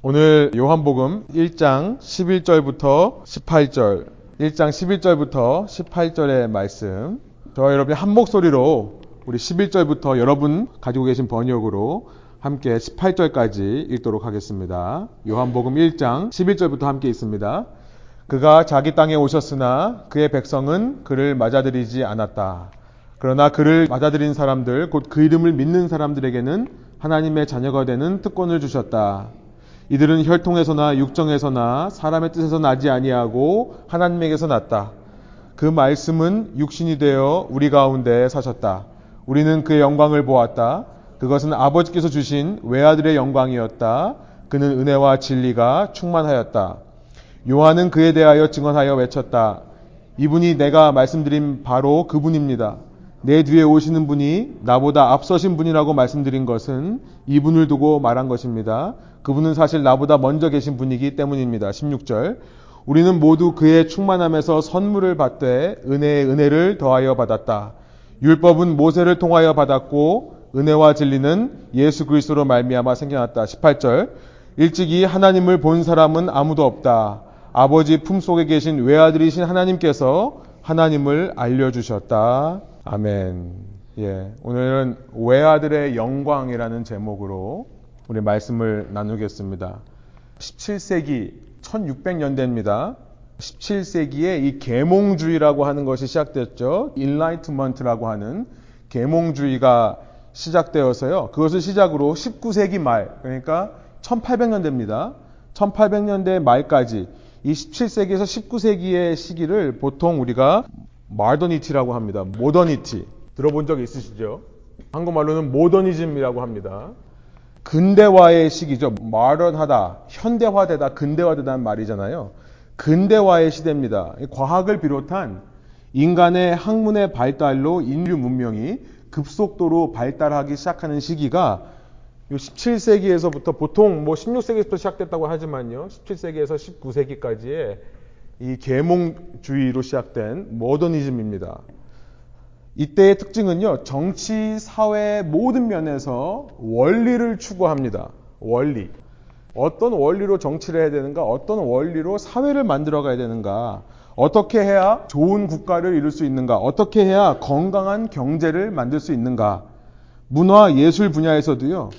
오늘 요한복음 1장 11절부터 18절, 1장 11절부터 18절의 말씀. 저와 여러분이 한 목소리로 우리 11절부터 여러분 가지고 계신 번역으로 함께 18절까지 읽도록 하겠습니다. 요한복음 1장 11절부터 함께 있습니다. 그가 자기 땅에 오셨으나 그의 백성은 그를 맞아들이지 않았다. 그러나 그를 맞아들인 사람들, 곧 그 이름을 믿는 사람들에게는 하나님의 자녀가 되는 특권을 주셨다. 이들은 혈통에서나 육정에서나 사람의 뜻에서 나지 아니하고 하나님에게서 났다. 그 말씀은 육신이 되어 우리 가운데 사셨다. 우리는 그의 영광을 보았다. 그것은 아버지께서 주신 외아들의 영광이었다. 그는 은혜와 진리가 충만하였다. 요한은 그에 대하여 증언하여 외쳤다. 이분이 내가 말씀드린 바로 그분입니다. 내 뒤에 오시는 분이 나보다 앞서신 분이라고 말씀드린 것은 이분을 두고 말한 것입니다. 그분은 사실 나보다 먼저 계신 분이기 때문입니다. 16절. 우리는 모두 그의 충만함에서 선물을 받되 은혜의 은혜를 더하여 받았다. 율법은 모세를 통하여 받았고 은혜와 진리는 예수 그리스도로 말미암아 생겨났다. 18절. 일찍이 하나님을 본 사람은 아무도 없다. 아버지 품속에 계신 외아들이신 하나님께서 하나님을 알려주셨다. 아멘. 예. 오늘은 외아들의 영광이라는 제목으로 우리 말씀을 나누겠습니다. 17세기 1600년대입니다. 17세기에 이 계몽주의라고 하는 것이 시작됐죠. 인라이트먼트라고 하는 계몽주의가 시작되어서요. 그것을 시작으로 19세기 말, 그러니까 1800년대입니다. 1800년대 말까지 이 17세기에서 19세기의 시기를 보통 우리가 마더니티라고 합니다. 모더니티. 들어본 적 있으시죠? 한국말로는 모더니즘이라고 합니다. 근대화의 시기죠. 마던하다, 현대화되다, 근대화되다는 말이잖아요. 근대화의 시대입니다. 과학을 비롯한 인간의 학문의 발달로 인류 문명이 급속도로 발달하기 시작하는 시기가 17세기에서부터 보통 뭐 16세기부터 시작됐다고 하지만요. 17세기에서 19세기까지의 이 계몽주의로 시작된 모더니즘입니다. 이때의 특징은요, 정치, 사회 모든 면에서 원리를 추구합니다. 원리. 어떤 원리로 정치를 해야 되는가, 어떤 원리로 사회를 만들어 가야 되는가, 어떻게 해야 좋은 국가를 이룰 수 있는가, 어떻게 해야 건강한 경제를 만들 수 있는가, 문화, 예술 분야에서도요,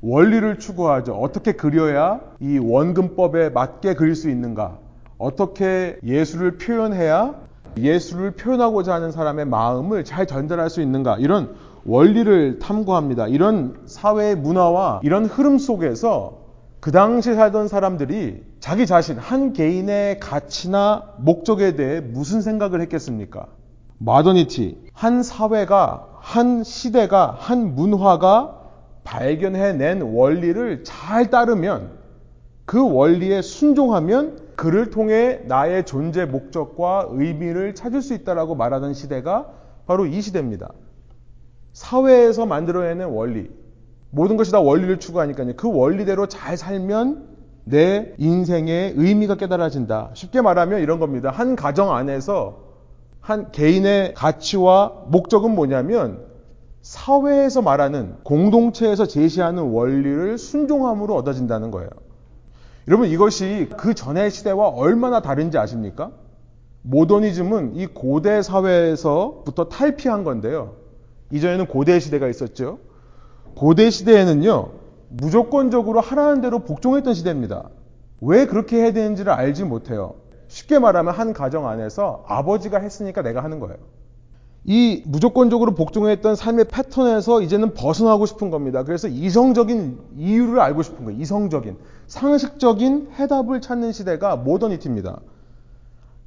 원리를 추구하죠. 어떻게 그려야 이 원근법에 맞게 그릴 수 있는가, 어떻게 예술을 표현해야 예술을 표현하고자 하는 사람의 마음을 잘 전달할 수 있는가 이런 원리를 탐구합니다. 이런 사회의 문화와 이런 흐름 속에서 그 당시 살던 사람들이 자기 자신 한 개인의 가치나 목적에 대해 무슨 생각을 했겠습니까? 마더니티 한 사회가 한 시대가 한 문화가 발견해낸 원리를 잘 따르면 그 원리에 순종하면 그를 통해 나의 존재 목적과 의미를 찾을 수 있다라고 말하던 시대가 바로 이 시대입니다. 사회에서 만들어내는 원리. 모든 것이 다 원리를 추구하니까요. 그 원리대로 잘 살면 내 인생의 의미가 깨달아진다. 쉽게 말하면 이런 겁니다. 한 가정 안에서 한 개인의 가치와 목적은 뭐냐면 사회에서 말하는 공동체에서 제시하는 원리를 순종함으로 얻어진다는 거예요. 여러분 이것이 그 전의 시대와 얼마나 다른지 아십니까? 모더니즘은 이 고대 사회에서부터 탈피한 건데요. 이전에는 고대 시대가 있었죠. 고대 시대에는요, 무조건적으로 하라는 대로 복종했던 시대입니다. 왜 그렇게 해야 되는지를 알지 못해요. 쉽게 말하면 한 가정 안에서 아버지가 했으니까 내가 하는 거예요. 이 무조건적으로 복종했던 삶의 패턴에서 이제는 벗어나고 싶은 겁니다. 그래서 이성적인 이유를 알고 싶은 거예요. 이성적인, 상식적인 해답을 찾는 시대가 모더니티입니다.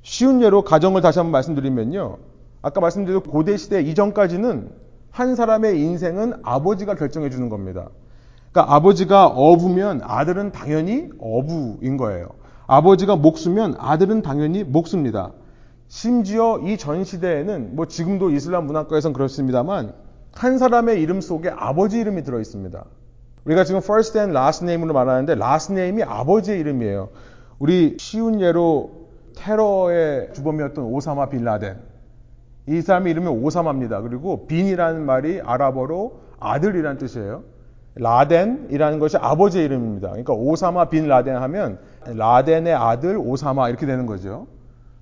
쉬운 예로 가정을 다시 한번 말씀드리면요. 아까 말씀드린 고대 시대 이전까지는 한 사람의 인생은 아버지가 결정해 주는 겁니다. 그러니까 아버지가 어부면 아들은 당연히 어부인 거예요. 아버지가 목수면 아들은 당연히 목수입니다. 심지어 이 전 시대에는 뭐 지금도 이슬람 문화권에선 그렇습니다만 한 사람의 이름 속에 아버지 이름이 들어 있습니다. 우리가 지금 first and last name으로 말하는데 last name이 아버지의 이름이에요. 우리 쉬운 예로 테러의 주범이었던 오사마 빈 라덴. 이 사람의 이름이 오사마입니다. 그리고 빈이라는 말이 아랍어로 아들이라는 뜻이에요. 라덴이라는 것이 아버지의 이름입니다. 그러니까 오사마 빈 라덴 하면 라덴의 아들 오사마 이렇게 되는 거죠.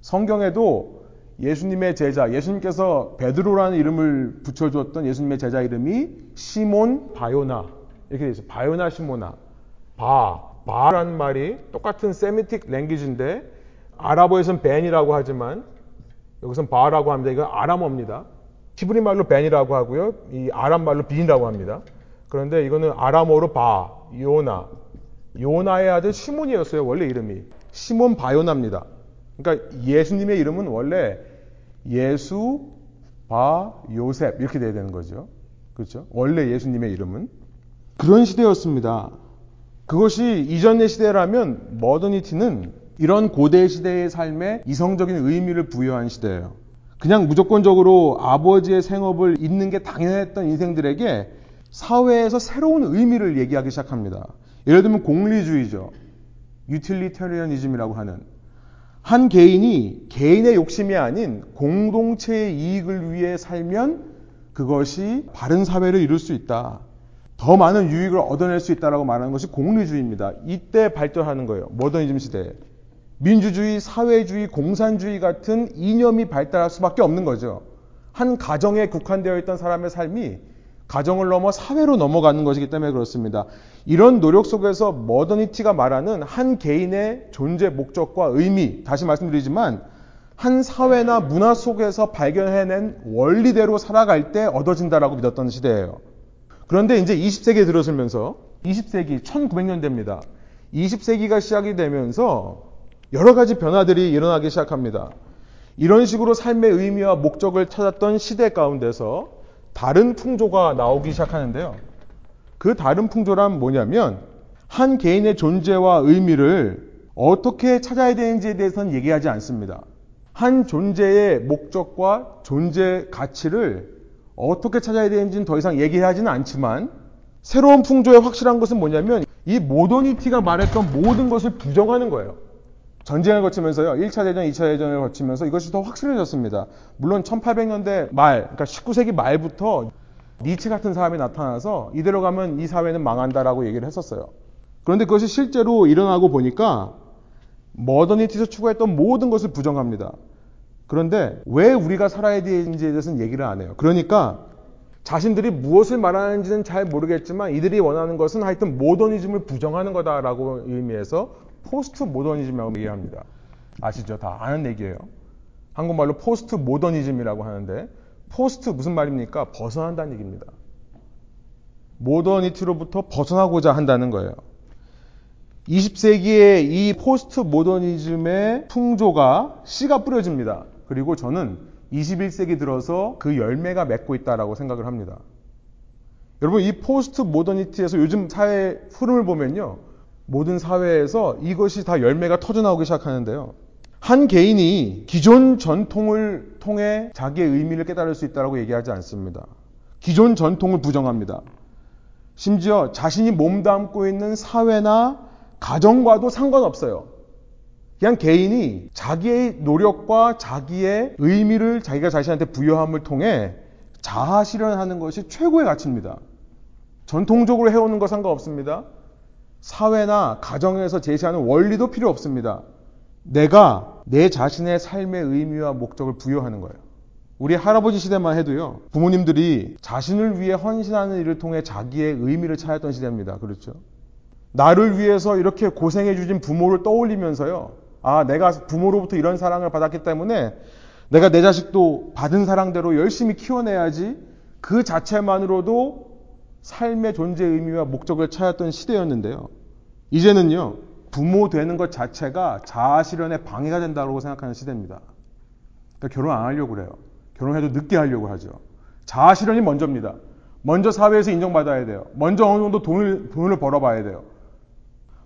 성경에도 예수님의 제자, 예수님께서 베드로라는 이름을 붙여주었던 예수님의 제자 이름이 시몬 바요나 이렇게 되어 있어요. 바요나 시모나. 바, 바라는 말이 똑같은 세미틱 랭귀지인데 아랍어에서는 벤이라고 하지만 여기서는 바라고 합니다. 이거 아람어입니다. 히브리 말로 벤이라고 하고요. 이 아람 말로 빈이라고 합니다. 그런데 이거는 아람어로 바, 요나. 요나의 아들 시몬이었어요. 원래 이름이. 시몬 바요나입니다. 그러니까 예수님의 이름은 원래 예수 바 요셉 이렇게 돼야 되는 거죠. 그렇죠? 원래 예수님의 이름은 그런 시대였습니다. 그것이 이전의 시대라면 머더니티는 이런 고대 시대의 삶에 이성적인 의미를 부여한 시대예요. 그냥 무조건적으로 아버지의 생업을 잇는 게 당연했던 인생들에게 사회에서 새로운 의미를 얘기하기 시작합니다. 예를 들면 공리주의죠. 유틸리테리언이즘이라고 하는 한 개인이 개인의 욕심이 아닌 공동체의 이익을 위해 살면 그것이 바른 사회를 이룰 수 있다. 더 많은 유익을 얻어낼 수 있다라고 말하는 것이 공리주의입니다. 이때 발전하는 거예요. 모더니즘 시대에. 민주주의, 사회주의, 공산주의 같은 이념이 발달할 수밖에 없는 거죠. 한 가정에 국한되어 있던 사람의 삶이 가정을 넘어 사회로 넘어가는 것이기 때문에 그렇습니다. 이런 노력 속에서 머더니티가 말하는 한 개인의 존재 목적과 의미, 다시 말씀드리지만 한 사회나 문화 속에서 발견해낸 원리대로 살아갈 때 얻어진다라고 믿었던 시대예요. 그런데 이제 20세기에 들어서면서 20세기 1900년대입니다. 20세기가 시작이 되면서 여러 가지 변화들이 일어나기 시작합니다. 이런 식으로 삶의 의미와 목적을 찾았던 시대 가운데서 다른 풍조가 나오기 시작하는데요. 그 다른 풍조란 뭐냐면 한 개인의 존재와 의미를 어떻게 찾아야 되는지에 대해서는 얘기하지 않습니다. 한 존재의 목적과 존재 가치를 어떻게 찾아야 되는지는 더 이상 얘기하지는 않지만 새로운 풍조의 확실한 것은 뭐냐면 이 모더니티가 말했던 모든 것을 부정하는 거예요. 전쟁을 거치면서요. 1차 대전, 2차 대전을 거치면서 이것이 더 확실해졌습니다. 물론 1800년대 말, 그러니까 19세기 말부터 니체 같은 사람이 나타나서 이대로 가면 이 사회는 망한다라고 얘기를 했었어요. 그런데 그것이 실제로 일어나고 보니까 modernity에서 추구했던 모든 것을 부정합니다. 그런데 왜 우리가 살아야 되는지에 대해서는 얘기를 안 해요. 그러니까 자신들이 무엇을 말하는지는 잘 모르겠지만 이들이 원하는 것은 하여튼 모더니즘을 부정하는 거다라고 의미해서 포스트 모더니즘이라고 얘기합니다. 아시죠? 다 아는 얘기예요. 한국말로 포스트 모더니즘이라고 하는데 post 무슨 말입니까? 벗어난다는 얘기입니다. modernity로부터 벗어나고자 한다는 거예요. 20세기에 이 포스트 모더니즘의 풍조가 씨가 뿌려집니다. 그리고 저는 21세기 들어서 그 열매가 맺고 있다라고 생각을 합니다. 여러분 이 postmodernity에서 요즘 사회 흐름을 보면요. 모든 사회에서 이것이 다 열매가 터져나오기 시작하는데요. 한 개인이 기존 전통을 통해 자기의 의미를 깨달을 수 있다고 얘기하지 않습니다. 기존 전통을 부정합니다. 심지어 자신이 몸담고 있는 사회나 가정과도 상관없어요. 그냥 개인이 자기의 노력과 자기의 의미를 자기가 자신한테 부여함을 통해 자아 실현하는 것이 최고의 가치입니다. 전통적으로 해오는 거 상관없습니다. 사회나 가정에서 제시하는 원리도 필요 없습니다. 내가 내 자신의 삶의 의미와 목적을 부여하는 거예요. 우리 할아버지 시대만 해도요, 부모님들이 자신을 위해 헌신하는 일을 통해 자기의 의미를 찾았던 시대입니다. 그렇죠? 나를 위해서 이렇게 고생해 주신 부모를 떠올리면서요, 아, 내가 부모로부터 이런 사랑을 받았기 때문에 내가 내 자식도 받은 사랑대로 열심히 키워내야지 그 자체만으로도 삶의 존재 의미와 목적을 찾았던 시대였는데요. 이제는요, 부모 되는 것 자체가 자아 실현에 방해가 된다고 생각하는 시대입니다. 그러니까 결혼 안 하려고 그래요. 결혼해도 늦게 하려고 하죠. 자아 실현이 먼저입니다. 먼저 사회에서 인정받아야 돼요. 먼저 어느 정도 돈을, 돈을 벌어봐야 돼요.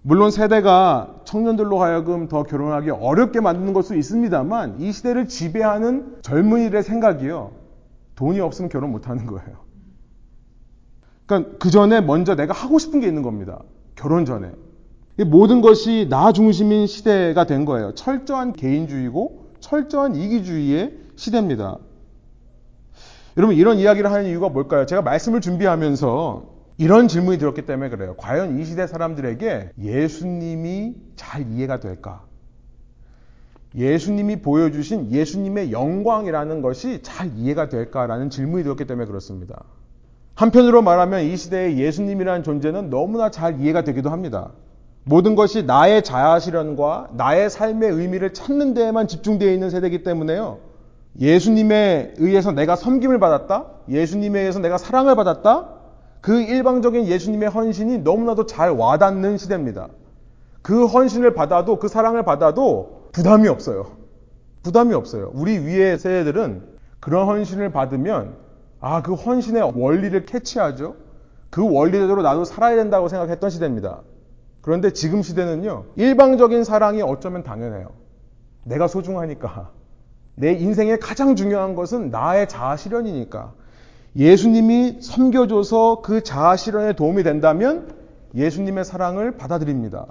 물론 세대가 청년들로 하여금 더 결혼하기 어렵게 만드는 것도 있습니다만 이 시대를 지배하는 젊은이들의 생각이요. 돈이 없으면 결혼 못 하는 거예요. 그러니까 그 전에 먼저 내가 하고 싶은 게 있는 겁니다. 결혼 전에. 모든 것이 나 중심인 시대가 된 거예요. 철저한 개인주의고 철저한 이기주의의 시대입니다. 여러분 이런 이야기를 하는 이유가 뭘까요? 제가 말씀을 준비하면서 이런 질문이 들었기 때문에 그래요. 과연 이 시대 사람들에게 예수님이 잘 이해가 될까? 예수님이 보여주신 예수님의 영광이라는 것이 잘 이해가 될까라는 질문이 들었기 때문에 그렇습니다. 한편으로 말하면 이 시대의 예수님이라는 존재는 너무나 잘 이해가 되기도 합니다. 모든 것이 나의 자아 실현과 나의 삶의 의미를 찾는 데에만 집중되어 있는 세대이기 때문에요. 예수님에 의해서 내가 섬김을 받았다? 예수님에 의해서 내가 사랑을 받았다? 그 일방적인 예수님의 헌신이 너무나도 잘 와닿는 시대입니다. 그 헌신을 받아도, 그 사랑을 받아도 부담이 없어요. 부담이 없어요. 우리 위의 세대들은 그런 헌신을 받으면, 아, 그 헌신의 원리를 캐치하죠? 그 원리대로 나도 살아야 된다고 생각했던 시대입니다. 그런데 지금 시대는요, 일방적인 사랑이 어쩌면 당연해요. 내가 소중하니까. 내 인생의 가장 중요한 것은 나의 자아 실현이니까. 예수님이 섬겨줘서 그 자아 실현에 도움이 된다면 예수님의 사랑을 받아들입니다.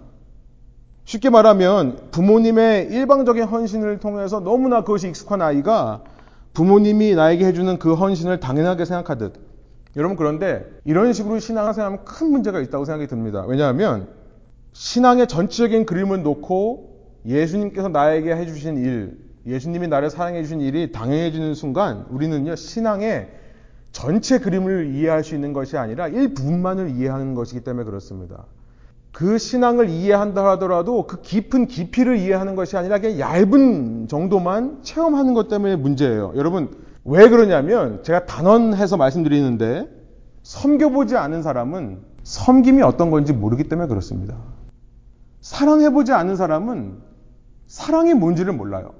쉽게 말하면 부모님의 일방적인 헌신을 통해서 너무나 그것이 익숙한 아이가 부모님이 나에게 해주는 그 헌신을 당연하게 생각하듯 여러분 그런데 이런 식으로 신앙을 생각하면 큰 문제가 있다고 생각이 듭니다. 왜냐하면 신앙의 전체적인 그림을 놓고 예수님께서 나에게 해주신 일, 예수님이 나를 사랑해 주신 일이 당연해지는 순간 우리는요 신앙의 전체 그림을 이해할 수 있는 것이 아니라 일부분만을 이해하는 것이기 때문에 그렇습니다. 그 신앙을 이해한다 하더라도 그 깊은 깊이를 이해하는 것이 아니라 그냥 얇은 정도만 체험하는 것 때문에 문제예요. 여러분, 왜 그러냐면 제가 단언해서 말씀드리는데 섬겨보지 않은 사람은 섬김이 어떤 건지 모르기 때문에 그렇습니다. 사랑해보지 않은 사람은 사랑이 뭔지를 몰라요.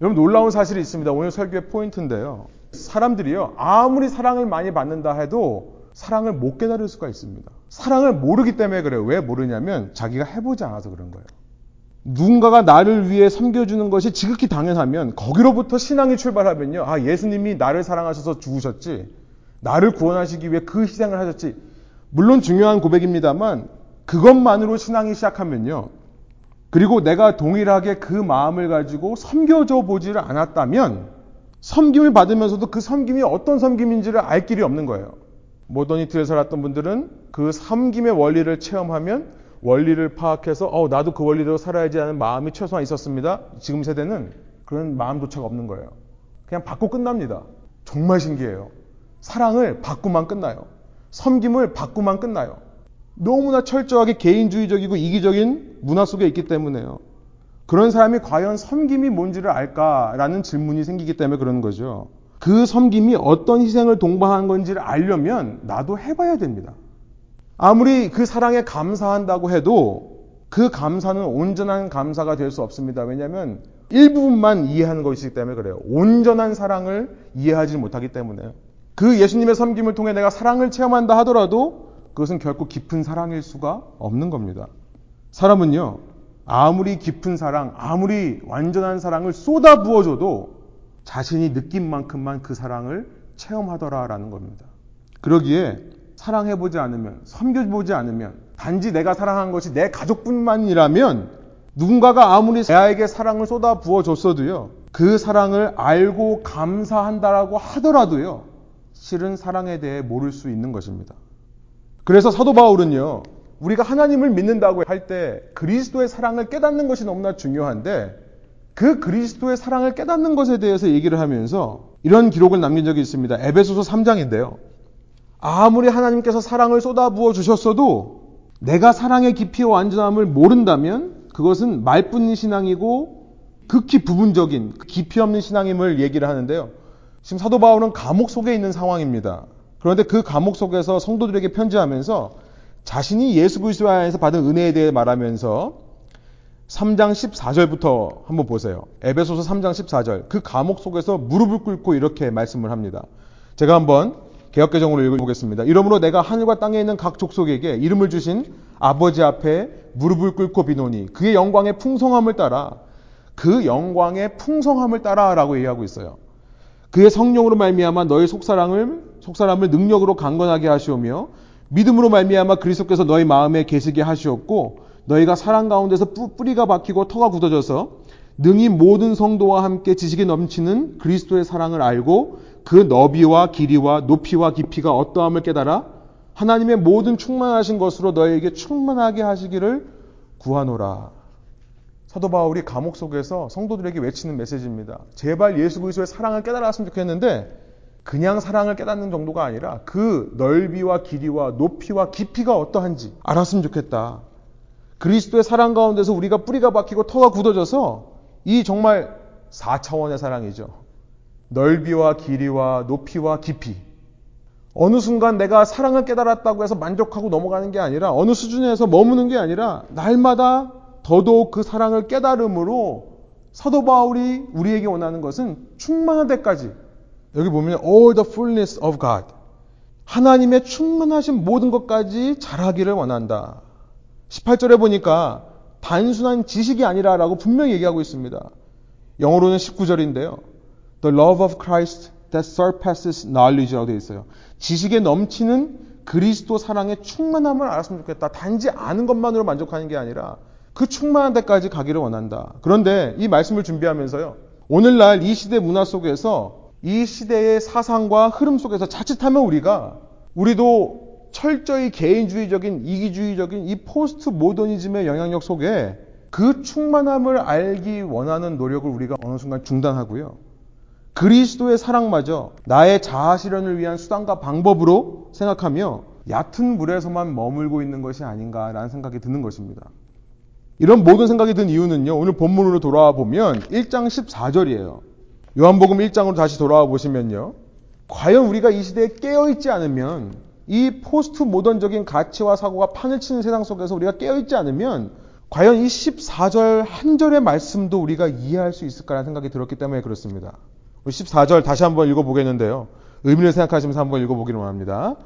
여러분 놀라운 사실이 있습니다. 오늘 설교의 포인트인데요. 사람들이요. 아무리 사랑을 많이 받는다 해도 사랑을 못 깨달을 수가 있습니다. 사랑을 모르기 때문에 그래요. 왜 모르냐면 자기가 해보지 않아서 그런 거예요. 누군가가 나를 위해 섬겨주는 것이 지극히 당연하면 거기로부터 신앙이 출발하면요. 아, 예수님이 나를 사랑하셔서 죽으셨지. 나를 구원하시기 위해 그 희생을 하셨지. 물론 중요한 고백입니다만 그것만으로 신앙이 시작하면요. 그리고 내가 동일하게 그 마음을 가지고 섬겨줘 보지를 않았다면 섬김을 받으면서도 그 섬김이 어떤 섬김인지를 알 길이 없는 거예요. 모더니티에 살았던 분들은 그 섬김의 원리를 체험하면 원리를 파악해서 어 나도 그 원리대로 살아야지 하는 마음이 최소한 있었습니다. 지금 세대는 그런 마음조차가 없는 거예요. 그냥 받고 끝납니다. 정말 신기해요. 사랑을 받고만 끝나요. 섬김을 받고만 끝나요. 너무나 철저하게 개인주의적이고 이기적인 문화 속에 있기 때문에요. 그런 사람이 과연 섬김이 뭔지를 알까라는 질문이 생기기 때문에 그러는 거죠. 그 섬김이 어떤 희생을 동반한 건지를 알려면 나도 해봐야 됩니다. 아무리 그 사랑에 감사한다고 해도 그 감사는 온전한 감사가 될 수 없습니다. 왜냐하면 일부분만 이해하는 것이기 때문에 그래요. 온전한 사랑을 이해하지 못하기 때문에요. 그 예수님의 섬김을 통해 내가 사랑을 체험한다 하더라도 그것은 결코 깊은 사랑일 수가 없는 겁니다. 사람은요, 아무리 깊은 사랑, 아무리 완전한 사랑을 쏟아 부어줘도 자신이 느낀 만큼만 그 사랑을 체험하더라라는 겁니다. 그러기에 사랑해보지 않으면, 섬겨보지 않으면, 단지 내가 사랑한 것이 내 가족뿐만이라면 누군가가 아무리 내에게 사랑을 쏟아 부어줬어도요, 그 사랑을 알고 감사한다라고 하더라도요, 실은 사랑에 대해 모를 수 있는 것입니다. 그래서 사도 바울은요, 우리가 하나님을 믿는다고 할 때 그리스도의 사랑을 깨닫는 것이 너무나 중요한데 그 그리스도의 사랑을 깨닫는 것에 대해서 얘기를 하면서 이런 기록을 남긴 적이 있습니다. 에베소서 3장인데요. 아무리 하나님께서 사랑을 쏟아부어 주셨어도 내가 사랑의 깊이와 완전함을 모른다면 그것은 말뿐인 신앙이고 극히 부분적인 깊이 없는 신앙임을 얘기를 하는데요. 지금 사도 바울은 감옥 속에 있는 상황입니다. 그런데 그 감옥 속에서 성도들에게 편지하면서 자신이 예수 그리스도 안에서 받은 은혜에 대해 말하면서 3장 14절부터 한번 보세요. 에베소서 3장 14절. 그 감옥 속에서 무릎을 꿇고 이렇게 말씀을 합니다. 제가 한번 개혁개정으로 읽어보겠습니다. 이러므로 내가 하늘과 땅에 있는 각 족속에게 이름을 주신 아버지 앞에 무릎을 꿇고 비노니 그의 영광의 풍성함을 따라 그 영광의 풍성함을 따라라고 얘기하고 있어요. 그의 성령으로 말미암아 너희 속사랑을 속사람을 능력으로 강건하게 하시오며 믿음으로 말미암아 그리스도께서 너희 마음에 계시게 하시었고 너희가 사랑 가운데서 뿌리가 박히고 터가 굳어져서 능히 모든 성도와 함께 지식이 넘치는 그리스도의 사랑을 알고 그 너비와 길이와 높이와 깊이가 어떠함을 깨달아 하나님의 모든 충만하신 것으로 너에게 충만하게 하시기를 구하노라. 사도 바울이 감옥 속에서 성도들에게 외치는 메시지입니다. 제발 예수 그리스도의 사랑을 깨달았으면 좋겠는데 그냥 사랑을 깨닫는 정도가 아니라 그 넓이와 길이와 높이와 깊이가 어떠한지 알았으면 좋겠다. 그리스도의 사랑 가운데서 우리가 뿌리가 박히고 터가 굳어져서 이 정말 4차원의 사랑이죠. 넓이와 길이와 높이와 깊이. 어느 순간 내가 사랑을 깨달았다고 해서 만족하고 넘어가는 게 아니라 어느 수준에서 머무는 게 아니라 날마다 더더욱 그 사랑을 깨달음으로 사도 바울이 우리에게 원하는 것은 충만한 데까지 여기 보면 all the fullness of God 하나님의 충만하신 모든 것까지 잘하기를 원한다. 18절에 보니까 단순한 지식이 아니라라고 분명히 얘기하고 있습니다. 영어로는 19절인데요. The love of Christ that surpasses knowledge라고 되어 있어요. 지식에 넘치는 그리스도 사랑의 충만함을 알았으면 좋겠다. 단지 아는 것만으로 만족하는 게 아니라 그 충만한 데까지 가기를 원한다. 그런데 이 말씀을 준비하면서요. 오늘날 이 시대 문화 속에서 이 시대의 사상과 흐름 속에서 자칫하면 우리가 우리도 철저히 개인주의적인 이기주의적인 이 포스트 모더니즘의 영향력 속에 그 충만함을 알기 원하는 노력을 우리가 어느 순간 중단하고요. 그리스도의 사랑마저 나의 자아 실현을 위한 수단과 방법으로 생각하며 얕은 물에서만 머물고 있는 것이 아닌가라는 생각이 드는 것입니다. 이런 모든 생각이 든 이유는요. 오늘 본문으로 돌아와 보면 1장 14절이에요. 요한복음 1장으로 다시 돌아와 보시면요. 과연 우리가 이 시대에 깨어 있지 않으면 이 포스트 모던적인 가치와 사고가 판을 치는 세상 속에서 우리가 깨어있지 않으면 과연 이 14절 한 절의 말씀도 우리가 이해할 수 있을까라는 생각이 들었기 때문에 그렇습니다. 14절 다시 한번 읽어보겠는데요. 의미를 생각하시면서 한번 읽어보기를 원합니다.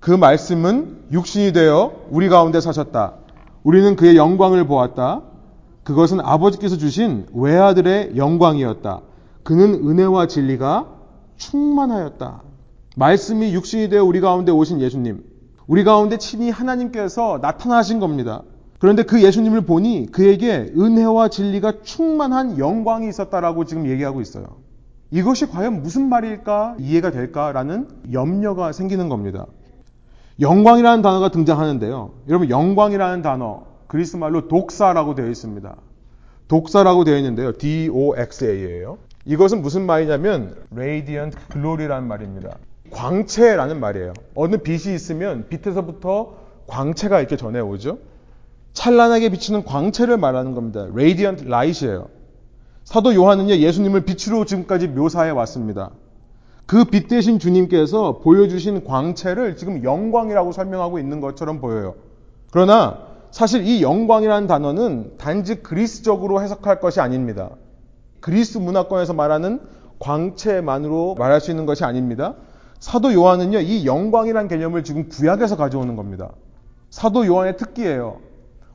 그 말씀은 육신이 되어 우리 가운데 사셨다. 우리는 그의 영광을 보았다. 그것은 아버지께서 주신 외아들의 영광이었다. 그는 은혜와 진리가 충만하였다. 말씀이 육신이 되어 우리 가운데 오신 예수님. 우리 가운데 친히 하나님께서 나타나신 겁니다. 그런데 그 예수님을 보니 그에게 은혜와 진리가 충만한 영광이 있었다라고 지금 얘기하고 있어요. 이것이 과연 무슨 말일까 이해가 될까라는 염려가 생기는 겁니다. 영광이라는 단어가 등장하는데요. 여러분 영광이라는 단어 그리스 말로 독사라고 되어 있습니다. 독사라고 되어 있는데요. D-O-X-A예요. 이것은 무슨 말이냐면 radiant glory라는 말입니다. 광채라는 말이에요. 어느 빛이 있으면 빛에서부터 광채가 이렇게 전해오죠. 찬란하게 비치는 광채를 말하는 겁니다. radiant light이에요. 사도 요한은요, 예수님을 빛으로 지금까지 묘사해 왔습니다. 그 빛 대신 주님께서 보여주신 광채를 지금 영광이라고 설명하고 있는 것처럼 보여요. 그러나 사실 이 영광이라는 단어는 단지 그리스적으로 해석할 것이 아닙니다. 그리스 문화권에서 말하는 광채만으로 말할 수 있는 것이 아닙니다. 사도 요한은요, 이 영광이라는 개념을 지금 구약에서 가져오는 겁니다. 사도 요한의 특기예요.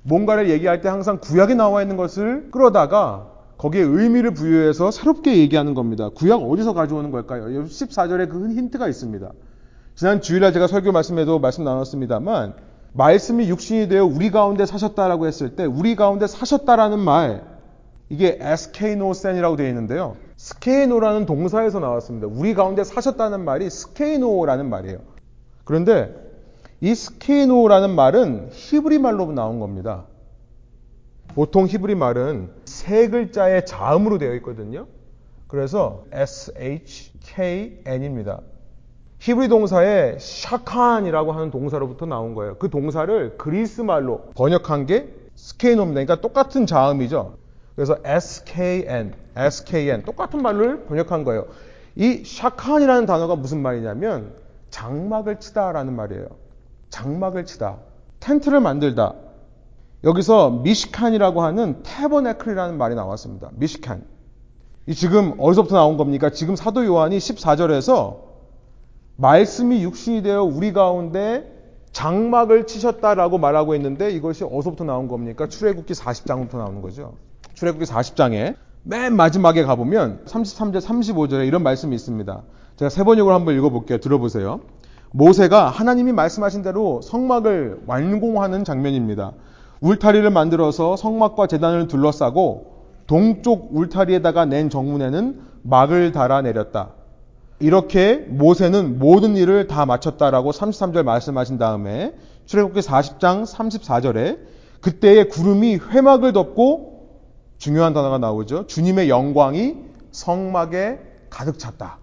뭔가를 얘기할 때 항상 구약에 나와 있는 것을 끌어다가 거기에 의미를 부여해서 새롭게 얘기하는 겁니다. 구약 어디서 가져오는 걸까요? 14절에 그 힌트가 있습니다. 지난 주일날 제가 설교 말씀에도 말씀 나눴습니다만 말씀이 육신이 되어 우리 가운데 사셨다라고 했을 때 우리 가운데 사셨다라는 말 이게 ἐσκήνωσεν이라고 되어 있는데요. σκηνόω라는 동사에서 나왔습니다. 우리 가운데 사셨다는 말이 σκηνόω라는 말이에요. 그런데 이 σκηνόω라는 말은 히브리 말로 나온 겁니다. 보통 히브리 말은 세 글자의 자음으로 되어 있거든요. 그래서 SHKN입니다. 히브리 동사의 שכן이라고 하는 동사로부터 나온 거예요. 그 동사를 그리스 말로 번역한 게 σκηνόω입니다. 그러니까 똑같은 자음이죠. 그래서 SKN, SKN 똑같은 말을 번역한 거예요. 이 שכן이라는 단어가 무슨 말이냐면 장막을 치다라는 말이에요. 장막을 치다. 텐트를 만들다. 여기서 משכן이라고 하는 tabernacle이라는 말이 나왔습니다. משכן. 이 지금 어디서부터 나온 겁니까? 지금 사도 요한이 14절에서 말씀이 육신이 되어 우리 가운데 장막을 치셨다라고 말하고 있는데 이것이 어디서부터 나온 겁니까? 출애굽기 40장부터 나오는 거죠. 출애굽기 40장에 맨 마지막에 가보면 33절 35절에 이런 말씀이 있습니다. 제가 세 번역으로 한번 읽어볼게요. 들어보세요. 모세가 하나님이 말씀하신 대로 성막을 완공하는 장면입니다. 울타리를 만들어서 성막과 재단을 둘러싸고 동쪽 울타리에다가 낸 정문에는 막을 달아 내렸다. 이렇게 모세는 모든 일을 다 마쳤다라고 33절 말씀하신 다음에 출애굽기 40장 34절에 그때의 구름이 회막을 덮고 중요한 단어가 나오죠. 주님의 영광이 성막에 가득 찼다.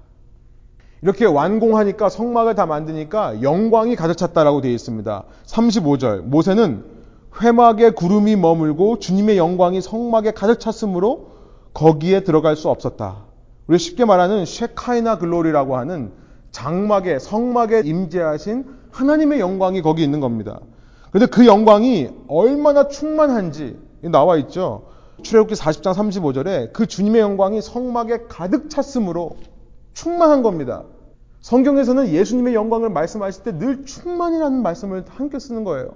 이렇게 완공하니까 성막을 다 만드니까 영광이 가득 찼다라고 되어 있습니다. 35절 모세는 회막에 구름이 머물고 주님의 영광이 성막에 가득 찼으므로 거기에 들어갈 수 없었다. 우리 쉽게 말하는 쉐카이나 글로리라고 하는 장막에 성막에 임재하신 하나님의 영광이 거기 있는 겁니다. 그런데 그 영광이 얼마나 충만한지 나와 있죠. 출애굽기 40장 35절에 그 주님의 영광이 성막에 가득 찼으므로 충만한 겁니다. 성경에서는 예수님의 영광을 말씀하실 때 늘 충만이라는 말씀을 함께 쓰는 거예요.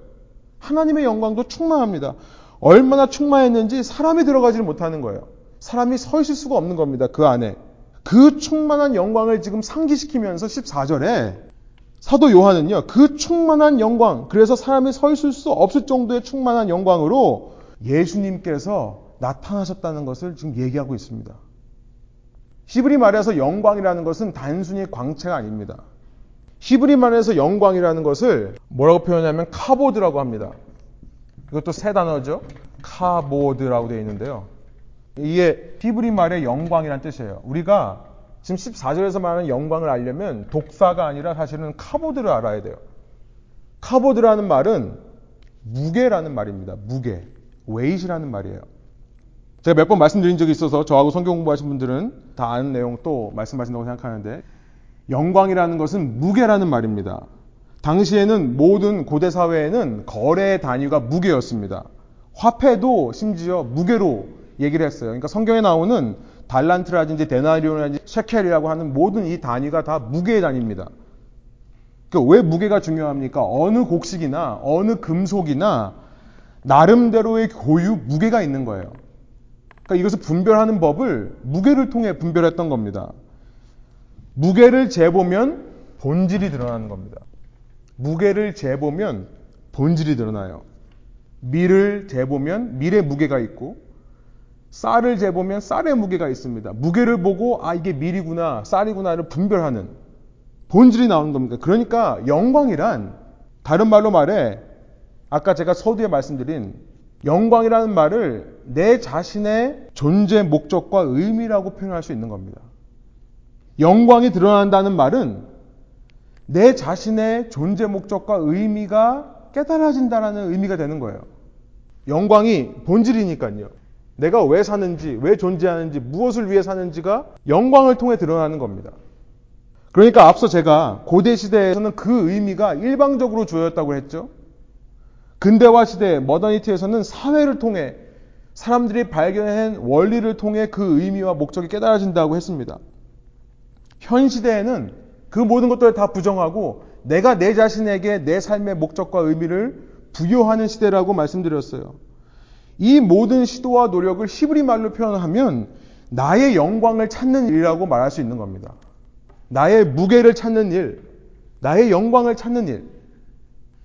하나님의 영광도 충만합니다. 얼마나 충만했는지 사람이 들어가지를 못하는 거예요. 사람이 서 있을 수가 없는 겁니다. 그 안에. 그 충만한 영광을 지금 상기시키면서 14절에 사도 요한은요, 그 충만한 영광, 그래서 사람이 서 있을 수 없을 정도의 충만한 영광으로 예수님께서 나타나셨다는 것을 지금 얘기하고 있습니다. 히브리 말에서 영광이라는 것은 단순히 광채가 아닙니다. 히브리 말에서 영광이라는 것을 뭐라고 표현하면 כבוד라고 합니다. 이것도 세 단어죠. כבוד라고 되어 있는데요. 이게 히브리 말의 영광이란 뜻이에요. 우리가 지금 14절에서 말하는 영광을 알려면 δόξα가 아니라 사실은 כבוד를 알아야 돼요. כבוד라는 말은 무게라는 말입니다. 무게. weight라는 말이에요. 제가 몇 번 말씀드린 적이 있어서 저하고 성경 공부하신 분들은 다 아는 내용 또 말씀하신다고 생각하는데 영광이라는 것은 무게라는 말입니다. 당시에는 모든 고대 사회에는 거래 단위가 무게였습니다. 화폐도 심지어 무게로 얘기를 했어요. 그러니까 성경에 나오는 달란트라든지 데나리온이라든지 셰켈이라고 하는 모든 이 단위가 다 무게의 단위입니다. 그러니까 왜 무게가 중요합니까? 어느 곡식이나 어느 금속이나 나름대로의 고유 무게가 있는 거예요. 그러니까 이것을 분별하는 법을 무게를 통해 분별했던 겁니다. 무게를 재보면 본질이 드러나는 겁니다. 무게를 재보면 본질이 드러나요. 밀을 재보면 밀의 무게가 있고 쌀을 재보면 쌀의 무게가 있습니다. 무게를 보고 아 이게 밀이구나 쌀이구나를 분별하는 본질이 나오는 겁니다. 그러니까 영광이란 다른 말로 말해 아까 제가 서두에 말씀드린 영광이라는 말을 내 자신의 존재 목적과 의미라고 표현할 수 있는 겁니다. 영광이 드러난다는 말은 내 자신의 존재 목적과 의미가 깨달아진다는 의미가 되는 거예요. 영광이 본질이니까요. 내가 왜 사는지, 왜 존재하는지, 무엇을 위해 사는지가 영광을 통해 드러나는 겁니다. 그러니까 앞서 제가 고대 시대에서는 그 의미가 일방적으로 주어졌다고 했죠. 근대화 시대, 머더니티에서는 사회를 통해 사람들이 발견한 원리를 통해 그 의미와 목적이 깨달아진다고 했습니다. 현 시대에는 그 모든 것들을 다 부정하고 내가 내 자신에게 내 삶의 목적과 의미를 부여하는 시대라고 말씀드렸어요. 이 모든 시도와 노력을 히브리 말로 표현하면 나의 영광을 찾는 일이라고 말할 수 있는 겁니다. 나의 무게를 찾는 일, 나의 영광을 찾는 일.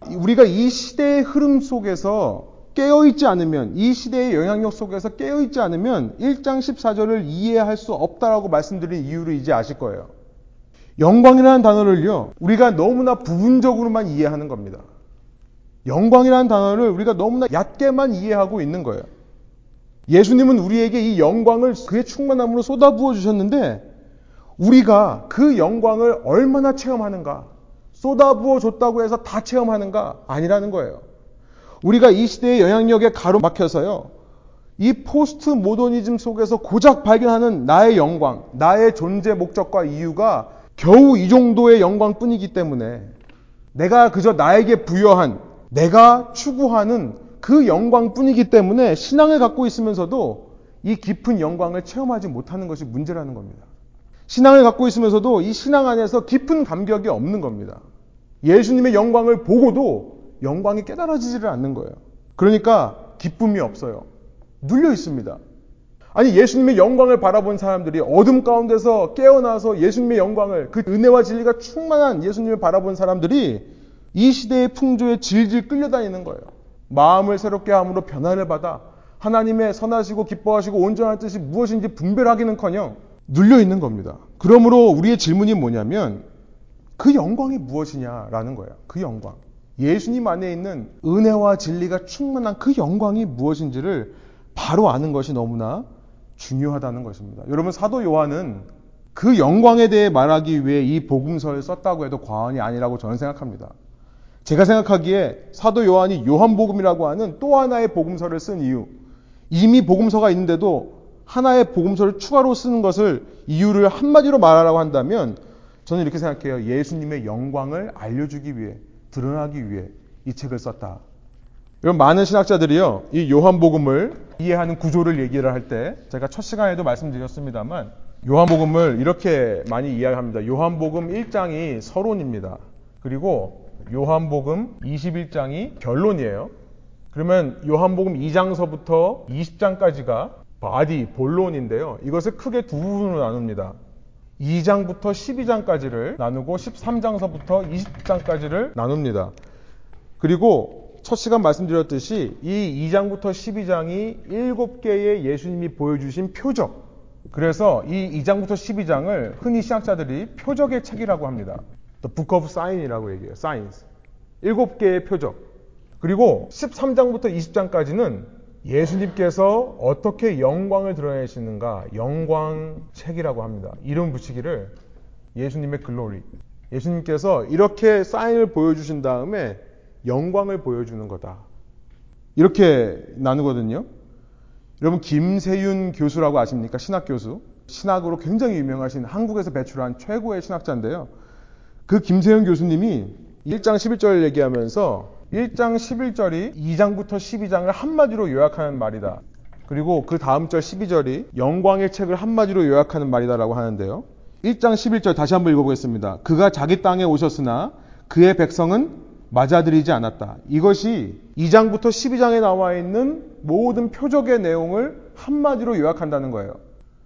우리가 이 시대의 흐름 속에서 깨어있지 않으면, 이 시대의 영향력 속에서 깨어있지 않으면 1장 14절을 이해할 수 없다라고 말씀드린 이유를 이제 아실 거예요. 영광이라는 단어를요, 우리가 너무나 부분적으로만 이해하는 겁니다. 영광이라는 단어를 우리가 너무나 얕게만 이해하고 있는 거예요. 예수님은 우리에게 이 영광을 그의 충만함으로 쏟아부어 주셨는데 우리가 그 영광을 얼마나 체험하는가? 쏟아부어 줬다고 해서 다 체험하는가? 아니라는 거예요. 우리가 이 시대의 영향력에 가로막혀서요. 이 포스트 모더니즘 속에서 고작 발견하는 나의 영광, 나의 존재 목적과 이유가 겨우 이 정도의 영광뿐이기 때문에 내가 그저 나에게 부여한 내가 추구하는 그 영광뿐이기 때문에 신앙을 갖고 있으면서도 이 깊은 영광을 체험하지 못하는 것이 문제라는 겁니다. 신앙을 갖고 있으면서도 이 신앙 안에서 깊은 감격이 없는 겁니다. 예수님의 영광을 보고도 영광이 깨달아지지를 않는 거예요. 그러니까 기쁨이 없어요. 눌려 있습니다. 아니 예수님의 영광을 바라본 사람들이 어둠 가운데서 깨어나서 예수님의 영광을 그 은혜와 진리가 충만한 예수님을 바라본 사람들이 이 시대의 풍조에 질질 끌려다니는 거예요. 마음을 새롭게 함으로 변화를 받아 하나님의 선하시고 기뻐하시고 온전한 뜻이 무엇인지 분별하기는커녕 눌려 있는 겁니다. 그러므로 우리의 질문이 뭐냐면 그 영광이 무엇이냐라는 거예요. 그 영광. 예수님 안에 있는 은혜와 진리가 충만한 그 영광이 무엇인지를 바로 아는 것이 너무나 중요하다는 것입니다. 여러분 사도 요한은 그 영광에 대해 말하기 위해 이 복음서를 썼다고 해도 과언이 아니라고 저는 생각합니다. 제가 생각하기에 사도 요한이 요한복음이라고 하는 또 하나의 복음서를 쓴 이유, 이미 복음서가 있는데도 하나의 복음서를 추가로 쓰는 것을 이유를 한마디로 말하라고 한다면 저는 이렇게 생각해요. 예수님의 영광을 알려주기 위해, 드러나기 위해 이 책을 썼다. 이런 많은 신학자들이요, 이 요한복음을 이해하는 구조를 얘기를 할 때, 제가 첫 시간에도 말씀드렸습니다만, 요한복음을 이렇게 많이 이해합니다. 요한복음 1장이 서론입니다. 그리고 요한복음 21장이 결론이에요. 그러면 요한복음 2장서부터 20장까지가 body, 본론인데요. 이것을 크게 두 부분으로 나눕니다. 2장부터 12장까지를 나누고 13장서부터 20장까지를 나눕니다. 그리고 첫 시간 말씀드렸듯이 이 2장부터 12장이 7개의 예수님이 보여주신 표적. 그래서 이 2장부터 12장을 흔히 신학자들이 표적의 책이라고 합니다. The Book of Sign이라고 얘기해요. Signs. 7개의 표적. 그리고 13장부터 20장까지는 예수님께서 어떻게 영광을 드러내시는가 영광책이라고 합니다. 이름 붙이기를 예수님의 글로리. 예수님께서 이렇게 사인을 보여주신 다음에 영광을 보여주는 거다. 이렇게 나누거든요. 여러분 김세윤 교수라고 아십니까? 신학 교수. 신학으로 굉장히 유명하신 한국에서 배출한 최고의 신학자인데요. 그 김세윤 교수님이 1장 11절 얘기하면서 1장 11절이 2장부터 12장을 한마디로 요약하는 말이다. 그리고 그 다음 절 12절이 영광의 책을 한마디로 요약하는 말이다라고 하는데요. 1장 11절 다시 한번 읽어보겠습니다. 그가 자기 땅에 오셨으나 그의 백성은 맞아들이지 않았다. 이것이 2장부터 12장에 나와 있는 모든 표적의 내용을 한마디로 요약한다는 거예요.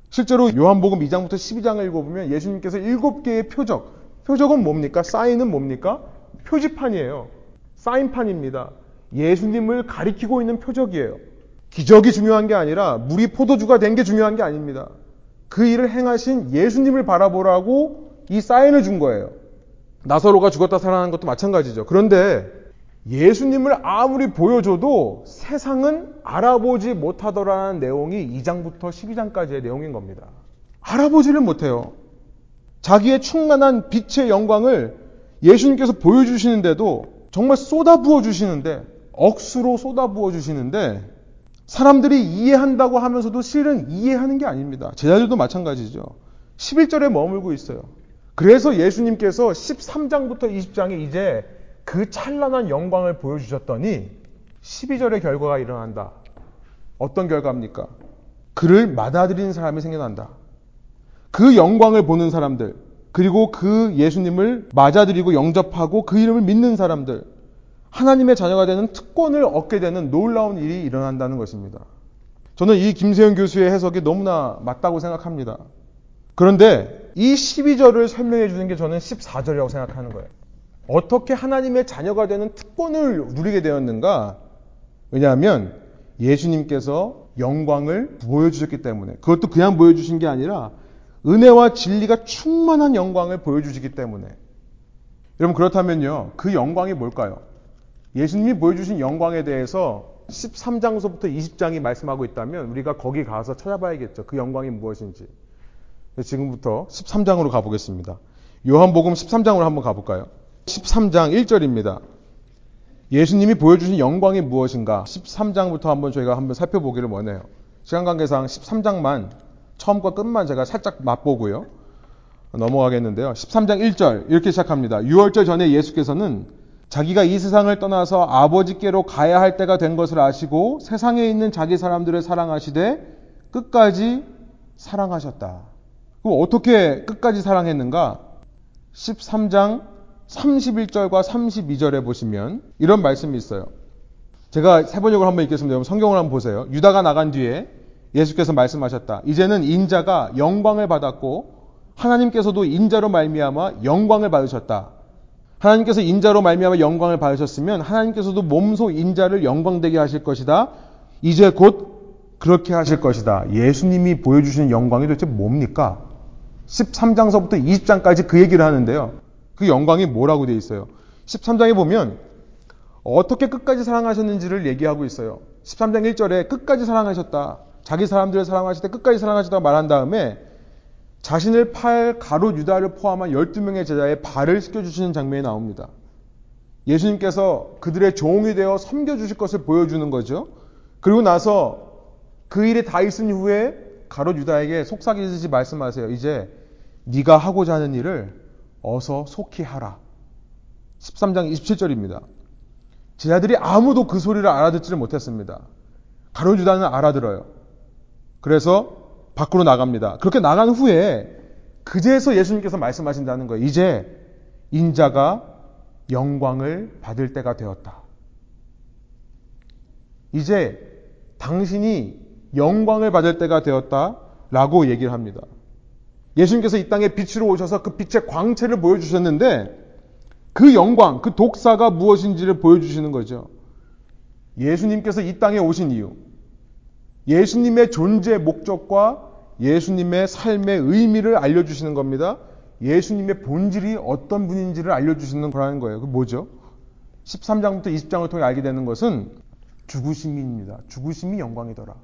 실제로 요한복음 2장부터 12장을 읽어보면 예수님께서 7개의 표적, 표적은 뭡니까? 사인은 뭡니까? 표지판이에요. 사인판입니다. 예수님을 가리키고 있는 표적이에요. 기적이 중요한 게 아니라 물이 포도주가 된 게 중요한 게 아닙니다. 그 일을 행하신 예수님을 바라보라고 이 사인을 준 거예요. 나사로가 죽었다 살아난 것도 마찬가지죠. 그런데 예수님을 아무리 보여줘도 세상은 알아보지 못하더라는 내용이 2장부터 12장까지의 내용인 겁니다. 알아보지를 못해요. 자기의 충만한 빛의 영광을 예수님께서 보여주시는데도 정말 쏟아 부어 주시는데 억수로 쏟아 부어 주시는데 사람들이 이해한다고 하면서도 실은 이해하는 게 아닙니다. 제자들도 마찬가지죠. 11절에 머물고 있어요. 그래서 예수님께서 13장부터 20장에 이제 그 찬란한 영광을 보여주셨더니 12절의 결과가 일어난다. 어떤 결과입니까? 그를 받아들이는 사람이 생겨난다. 그 영광을 보는 사람들, 그리고 그 예수님을 맞아들이고 영접하고 그 이름을 믿는 사람들, 하나님의 자녀가 되는 특권을 얻게 되는 놀라운 일이 일어난다는 것입니다. 저는 이 김세현 교수의 해석이 너무나 맞다고 생각합니다. 그런데 이 12절을 설명해 주는 게 저는 14절이라고 생각하는 거예요. 어떻게 하나님의 자녀가 되는 특권을 누리게 되었는가? 왜냐하면 예수님께서 영광을 보여주셨기 때문에 그것도 그냥 보여주신 게 아니라 은혜와 진리가 충만한 영광을 보여주시기 때문에. 여러분, 그렇다면요. 그 영광이 뭘까요? 예수님이 보여주신 영광에 대해서 13장서부터 20장이 말씀하고 있다면 우리가 거기 가서 찾아봐야겠죠. 그 영광이 무엇인지. 지금부터 13장으로 가보겠습니다. 요한복음 13장으로 한번 가볼까요? 13장 1절입니다. 예수님이 보여주신 영광이 무엇인가? 13장부터 한번 저희가 한번 살펴보기를 원해요. 시간 관계상 13장만 처음과 끝만 제가 살짝 맛보고요. 넘어가겠는데요. 13장 1절 이렇게 시작합니다. 6월절 전에 예수께서는 자기가 이 세상을 떠나서 아버지께로 가야 할 때가 된 것을 아시고 세상에 있는 자기 사람들을 사랑하시되 끝까지 사랑하셨다. 그럼 어떻게 끝까지 사랑했는가? 13장 31절과 32절에 보시면 이런 말씀이 있어요. 제가 세 번역을 한번 읽겠습니다. 여러분 성경을 한번 보세요. 유다가 나간 뒤에 예수께서 말씀하셨다. 이제는 인자가 영광을 받았고 하나님께서도 인자로 말미암아 영광을 받으셨다. 하나님께서 인자로 말미암아 영광을 받으셨으면 하나님께서도 몸소 인자를 영광되게 하실 것이다. 이제 곧 그렇게 하실 것이다. 예수님이 보여주시는 영광이 도대체 뭡니까? 13장서부터 20장까지 그 얘기를 하는데요. 그 영광이 뭐라고 되어 있어요? 13장에 보면 어떻게 끝까지 사랑하셨는지를 얘기하고 있어요. 13장 1절에 끝까지 사랑하셨다. 자기 사람들을 사랑하실 때 끝까지 사랑하셨다고 말한 다음에 자신을 팔 가롯 유다를 포함한 12명의 제자의 발을 씻겨주시는 장면이 나옵니다. 예수님께서 그들의 종이 되어 섬겨주실 것을 보여주는 거죠. 그리고 나서 그 일이 다 있은 후에 가롯 유다에게 속삭이듯이 말씀하세요. 이제 네가 하고자 하는 일을 어서 속히 하라. 13장 27절입니다. 제자들이 아무도 그 소리를 알아듣지를 못했습니다. 가롯 유다는 알아들어요. 그래서 밖으로 나갑니다. 그렇게 나간 후에 그제서 예수님께서 말씀하신다는 거예요. 이제 인자가 영광을 받을 때가 되었다. 이제 당신이 영광을 받을 때가 되었다. 라고 얘기를 합니다. 예수님께서 이 땅에 빛으로 오셔서 그 빛의 광채를 보여주셨는데 그 영광, 그 독사가 무엇인지를 보여주시는 거죠. 예수님께서 이 땅에 오신 이유, 예수님의 존재 목적과 예수님의 삶의 의미를 알려주시는 겁니다. 예수님의 본질이 어떤 분인지를 알려주시는 거라는 거예요. 그 뭐죠? 13장부터 20장을 통해 알게 되는 것은 죽으심입니다. 죽으심이 영광이더라.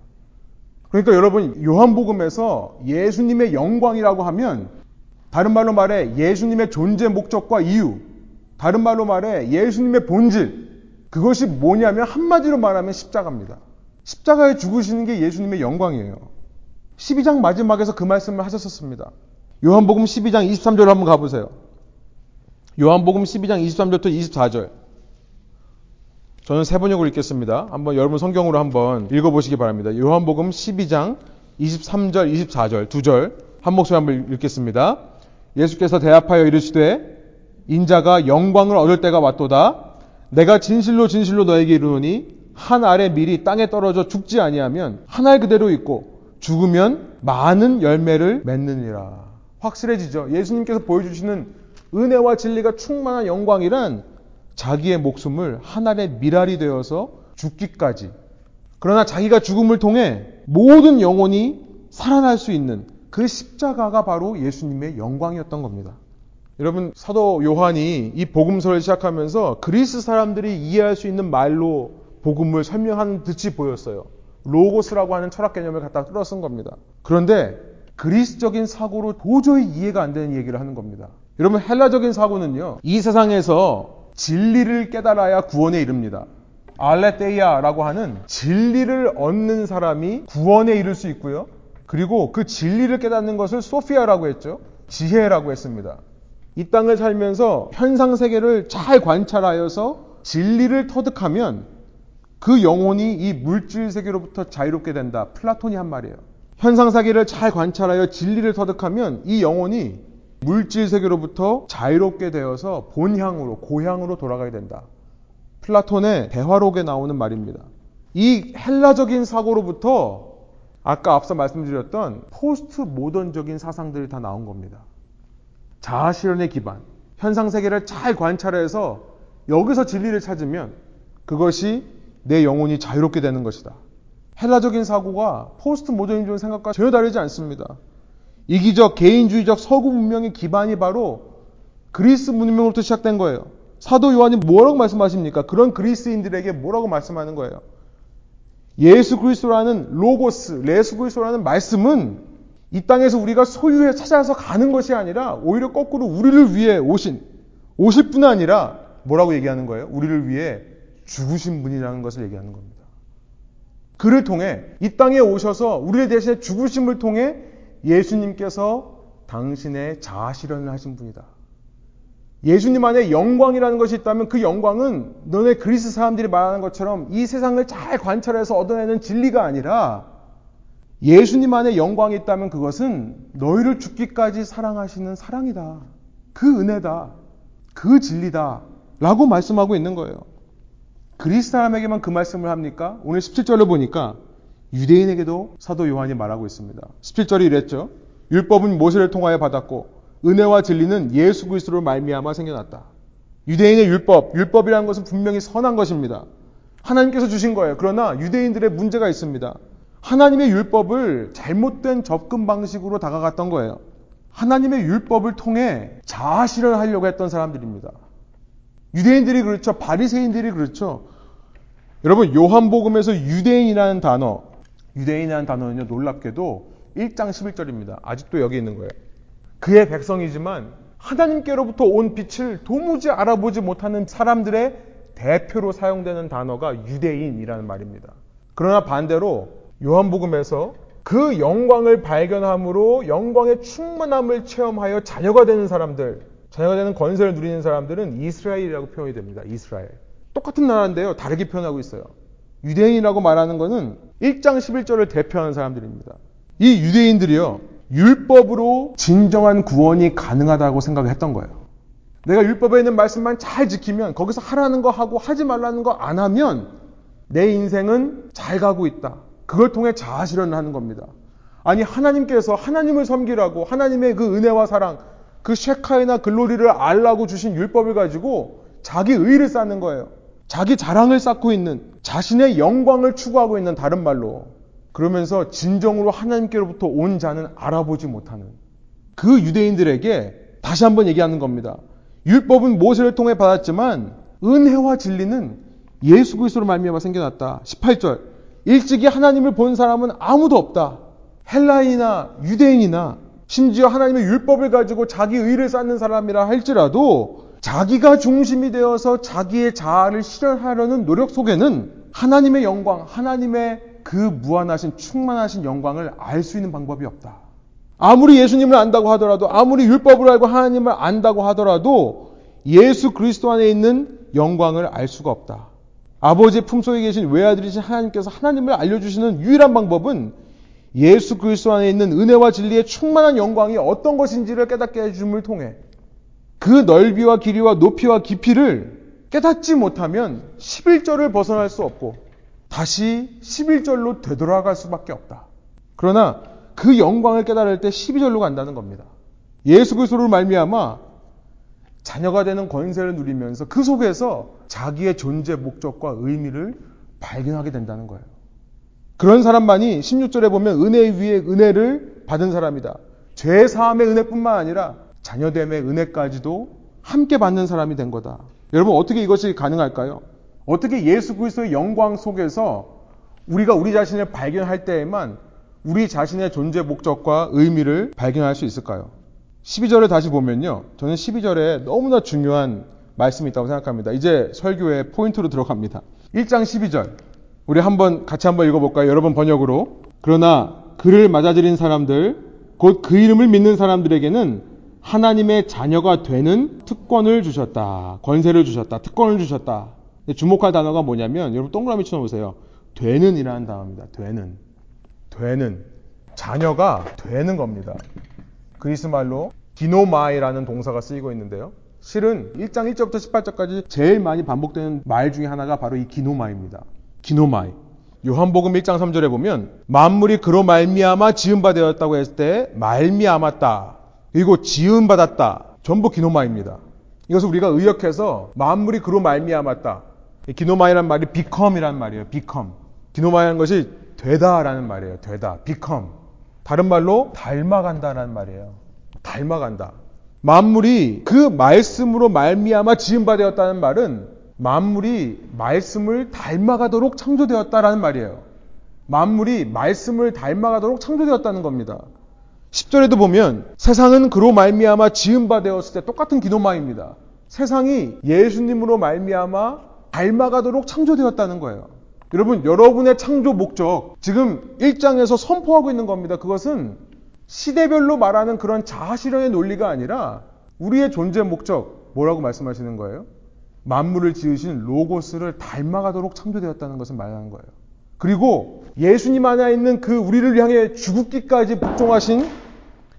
그러니까 여러분, 요한복음에서 예수님의 영광이라고 하면 다른 말로 말해 예수님의 존재 목적과 이유, 다른 말로 말해 예수님의 본질, 그것이 뭐냐면 한마디로 말하면 십자가입니다. 십자가에 죽으시는 게 예수님의 영광이에요. 12장 마지막에서 그 말씀을 하셨었습니다. 요한복음 12장 23절 한번 가보세요. 요한복음 12장 23절부터 24절. 저는 세 번역으로 읽겠습니다. 한번 여러분 성경으로 한번 읽어보시기 바랍니다. 요한복음 12장 23절, 24절 두 절 한 목소리 한번 읽겠습니다. 예수께서 대합하여 이르시되 인자가 영광을 얻을 때가 왔도다. 내가 진실로 진실로 너에게 이르노니 한 알의 밀이 땅에 떨어져 죽지 아니하면 한 알 그대로 있고 죽으면 많은 열매를 맺느니라. 확실해지죠. 예수님께서 보여주시는 은혜와 진리가 충만한 영광이란 자기의 목숨을 하나의 미랄이 되어서 죽기까지. 그러나 자기가 죽음을 통해 모든 영혼이 살아날 수 있는 그 십자가가 바로 예수님의 영광이었던 겁니다. 여러분, 사도 요한이 이 복음서를 시작하면서 그리스 사람들이 이해할 수 있는 말로 복음을 설명하는 듯이 보였어요. 로고스라고 하는 철학 개념을 갖다 끌어 쓴 겁니다. 그런데 그리스적인 사고로 도저히 이해가 안 되는 얘기를 하는 겁니다. 여러분, 헬라적인 사고는요, 이 세상에서 진리를 깨달아야 구원에 이릅니다. 알레테이아라고 하는 진리를 얻는 사람이 구원에 이를 수 있고요. 그리고 그 진리를 깨닫는 것을 소피아라고 했죠. 지혜라고 했습니다. 이 땅을 살면서 현상 세계를 잘 관찰하여서 진리를 터득하면 그 영혼이 이 물질 세계로부터 자유롭게 된다. 플라톤이 한 말이에요. 현상 세계를 잘 관찰하여 진리를 터득하면 이 영혼이 물질 세계로부터 자유롭게 되어서 본향으로 고향으로 돌아가게 된다. 플라톤의 대화록에 나오는 말입니다. 이 헬라적인 사고로부터 아까 앞서 말씀드렸던 포스트 모던적인 사상들이 다 나온 겁니다. 자아 실현의 기반, 현상 세계를 잘 관찰해서 여기서 진리를 찾으면 그것이 내 영혼이 자유롭게 되는 것이다. 헬라적인 사고가 포스트 모더니즘 생각과 전혀 다르지 않습니다. 이기적 개인주의적 서구 문명의 기반이 바로 그리스 문명으로부터 시작된 거예요. 사도 요한이 뭐라고 말씀하십니까? 그런 그리스인들에게 뭐라고 말씀하는 거예요? 예수 그리스도라는 로고스, 예수 그리스도라는 말씀은 이 땅에서 우리가 소유해 찾아서 가는 것이 아니라 오히려 거꾸로 우리를 위해 오신 오실 뿐 아니라 뭐라고 얘기하는 거예요? 우리를 위해 죽으신 분이라는 것을 얘기하는 겁니다. 그를 통해 이 땅에 오셔서 우리를 대신해 죽으심을 통해 예수님께서 당신의 자아 실현을 하신 분이다. 예수님 안에 영광이라는 것이 있다면 그 영광은 너네 그리스 사람들이 말하는 것처럼 이 세상을 잘 관찰해서 얻어내는 진리가 아니라 예수님 안에 영광이 있다면 그것은 너희를 죽기까지 사랑하시는 사랑이다. 그 은혜다. 그 진리다. 라고 말씀하고 있는 거예요. 그리스 사람에게만 그 말씀을 합니까? 오늘 17절을 보니까 유대인에게도 사도 요한이 말하고 있습니다. 17절이 이랬죠. 율법은 모세를 통하여 받았고 은혜와 진리는 예수 그리스도로 말미암아 생겨났다. 유대인의 율법, 율법이라는 것은 분명히 선한 것입니다. 하나님께서 주신 거예요. 그러나 유대인들의 문제가 있습니다. 하나님의 율법을 잘못된 접근 방식으로 다가갔던 거예요. 하나님의 율법을 통해 자아 실현하려고 했던 사람들입니다. 유대인들이 그렇죠. 바리새인들이 그렇죠. 여러분 요한복음에서 유대인이라는 단어, 유대인이라는 단어는요 놀랍게도 1장 11절입니다. 아직도 여기 있는 거예요. 그의 백성이지만 하나님께로부터 온 빛을 도무지 알아보지 못하는 사람들의 대표로 사용되는 단어가 유대인이라는 말입니다. 그러나 반대로 요한복음에서 그 영광을 발견함으로 영광의 충만함을 체험하여 자녀가 되는 사람들, 자녀가 되는 건설을 누리는 사람들은 이스라엘이라고 표현이 됩니다. 이스라엘. 똑같은 나라인데요. 다르게 표현하고 있어요. 유대인이라고 말하는 것은 1장 11절을 대표하는 사람들입니다. 이 유대인들이요. 율법으로 진정한 구원이 가능하다고 생각했던 거예요. 내가 율법에 있는 말씀만 잘 지키면 거기서 하라는 거 하고 하지 말라는 거 안 하면 내 인생은 잘 가고 있다. 그걸 통해 자아 실현을 하는 겁니다. 아니 하나님께서 하나님을 섬기라고 하나님의 그 은혜와 사랑 그 쉐카이나 글로리를 알라고 주신 율법을 가지고 자기 의를 쌓는 거예요. 자기 자랑을 쌓고 있는 자신의 영광을 추구하고 있는 다른 말로 그러면서 진정으로 하나님께로부터 온 자는 알아보지 못하는 그 유대인들에게 다시 한번 얘기하는 겁니다. 율법은 모세를 통해 받았지만 은혜와 진리는 예수 그리스도로 말미암아 생겨났다. 18절. 일찍이 하나님을 본 사람은 아무도 없다. 헬라인이나 유대인이나 심지어 하나님의 율법을 가지고 자기 의를 쌓는 사람이라 할지라도 자기가 중심이 되어서 자기의 자아를 실현하려는 노력 속에는 하나님의 영광, 하나님의 그 무한하신 충만하신 영광을 알 수 있는 방법이 없다. 아무리 예수님을 안다고 하더라도 아무리 율법을 알고 하나님을 안다고 하더라도 예수 그리스도 안에 있는 영광을 알 수가 없다. 아버지의 품속에 계신 외아들이신 하나님께서 하나님을 알려주시는 유일한 방법은 예수 그리스도 안에 있는 은혜와 진리의 충만한 영광이 어떤 것인지를 깨닫게 해줌을 통해 그 넓이와 길이와 높이와 깊이를 깨닫지 못하면 11절을 벗어날 수 없고 다시 11절로 되돌아갈 수밖에 없다. 그러나 그 영광을 깨달을 때 12절로 간다는 겁니다. 예수 그리스도를 말미암아 자녀가 되는 권세를 누리면서 그 속에서 자기의 존재 목적과 의미를 발견하게 된다는 거예요. 그런 사람만이 16절에 보면 은혜 위에 은혜를 받은 사람이다. 죄 사함의 은혜뿐만 아니라 자녀됨의 은혜까지도 함께 받는 사람이 된 거다. 여러분 어떻게 이것이 가능할까요? 어떻게 예수 그리스도의 영광 속에서 우리가 우리 자신을 발견할 때에만 우리 자신의 존재 목적과 의미를 발견할 수 있을까요? 12절을 다시 보면요. 저는 12절에 너무나 중요한 말씀이 있다고 생각합니다. 이제 설교의 포인트로 들어갑니다. 1장 12절. 우리 한번 같이 한번 읽어볼까요? 여러분 번역으로. 그러나 그를 맞아들인 사람들, 곧 그 이름을 믿는 사람들에게는 하나님의 자녀가 되는 특권을 주셨다. 권세를 주셨다. 특권을 주셨다. 주목할 단어가 뭐냐면 여러분 동그라미 쳐놓으세요. 되는 이라는 단어입니다. 되는. 되는. 자녀가 되는 겁니다. 그리스 말로 디노마이라는 동사가 쓰이고 있는데요. 실은 1장 1절부터 18절까지 제일 많이 반복되는 말 중에 하나가 바로 이 기노마입니다. 기노마이. 요한복음 1장 3절에 보면 만물이 그로 말미암아 지은 바 되었다고 했을 때 말미암았다. 그리고 지은 받았다. 전부 기노마입니다. 이것을 우리가 의역해서 만물이 그로 말미암았다. 기노마이란 말이 become이란 말이에요. become. 기노마이라는 것이 되다라는 말이에요. 되다. become. 다른 말로 닮아간다라는 말이에요. 닮아간다. 만물이 그 말씀으로 말미암아 바 되었다는 말은 만물이 말씀을 닮아가도록 창조되었다라는 말이에요. 만물이 말씀을 닮아가도록 창조되었다는 겁니다. 10절에도 보면 세상은 그로 말미암아 지은 바 되었을 때 똑같은 기도마입니다. 세상이 예수님으로 말미암아 닮아가도록 창조되었다는 거예요. 여러분, 여러분의 창조 목적 지금 1장에서 선포하고 있는 겁니다. 그것은 시대별로 말하는 그런 자아실현의 논리가 아니라 우리의 존재 목적 뭐라고 말씀하시는 거예요? 만물을 지으신 로고스를 닮아가도록 창조되었다는 것을 말하는 거예요. 그리고 예수님 안에 있는 그 우리를 향해 죽기까지 복종하신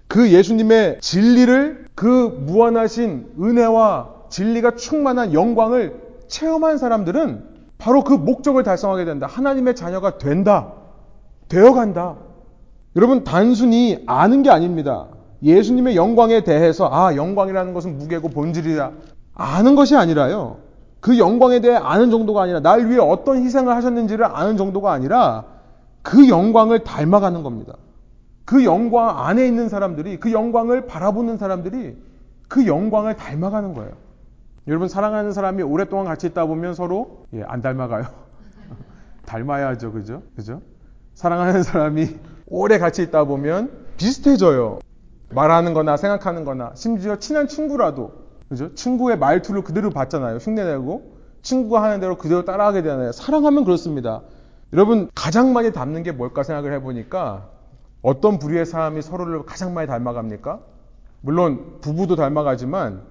그 예수님의 진리를 그 무한하신 은혜와 진리가 충만한 영광을 체험한 사람들은 바로 그 목적을 달성하게 된다. 하나님의 자녀가 된다. 되어간다. 여러분, 단순히 아는 게 아닙니다. 예수님의 영광에 대해서, 아, 영광이라는 것은 무게고 본질이다. 아는 것이 아니라요. 그 영광에 대해 아는 정도가 아니라, 날 위해 어떤 희생을 하셨는지를 아는 정도가 아니라, 그 영광을 닮아가는 겁니다. 그그 영광 안에 있는 사람들이 그 영광을 바라보는 사람들이 그 영광을 닮아가는 거예요. 여러분 사랑하는 사람이 오랫동안 같이 있다 보면 서로 예, 안 닮아가요. 닮아야죠, 그죠? 그죠? 사랑하는 사람이 오래 같이 있다 보면 비슷해져요. 말하는 거나 생각하는 거나 심지어 친한 친구라도 그죠? 친구의 말투를 그대로 봤잖아요. 흉내내고 친구가 하는 대로 그대로 따라하게 되잖아요. 사랑하면 그렇습니다. 여러분 가장 많이 닮는 게 뭘까 생각을 해보니까 어떤 부류의 사람이 서로를 가장 많이 닮아갑니까? 물론 부부도 닮아가지만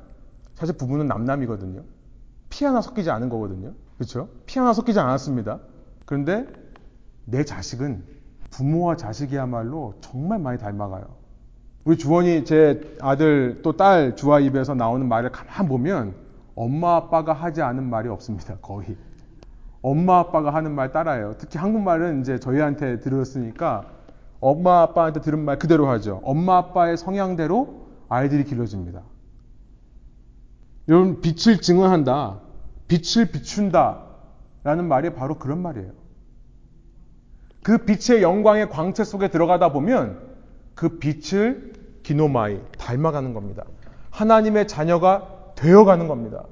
사실 부부는 남남이거든요. 피 하나 섞이지 않은 거거든요. 그렇죠? 피 하나 섞이지 않았습니다. 그런데 내 자식은 부모와 자식이야말로 정말 많이 닮아가요. 우리 주원이 제 아들 또 딸 주아 입에서 나오는 말을 가만 보면 엄마 아빠가 하지 않은 말이 없습니다. 거의. 엄마 아빠가 하는 말 따라해요. 특히 한국말은 이제 저희한테 들었으니까 엄마 아빠한테 들은 말 그대로 하죠. 엄마 아빠의 성향대로 아이들이 길러집니다. 여러분 빛을 증언한다. 빛을 비춘다. 라는 말이 바로 그런 말이에요. 그 빛의 영광의 광채 속에 들어가다 보면 그 빛을 기노마이 닮아가는 겁니다. 하나님의 자녀가 되어가는 겁니다.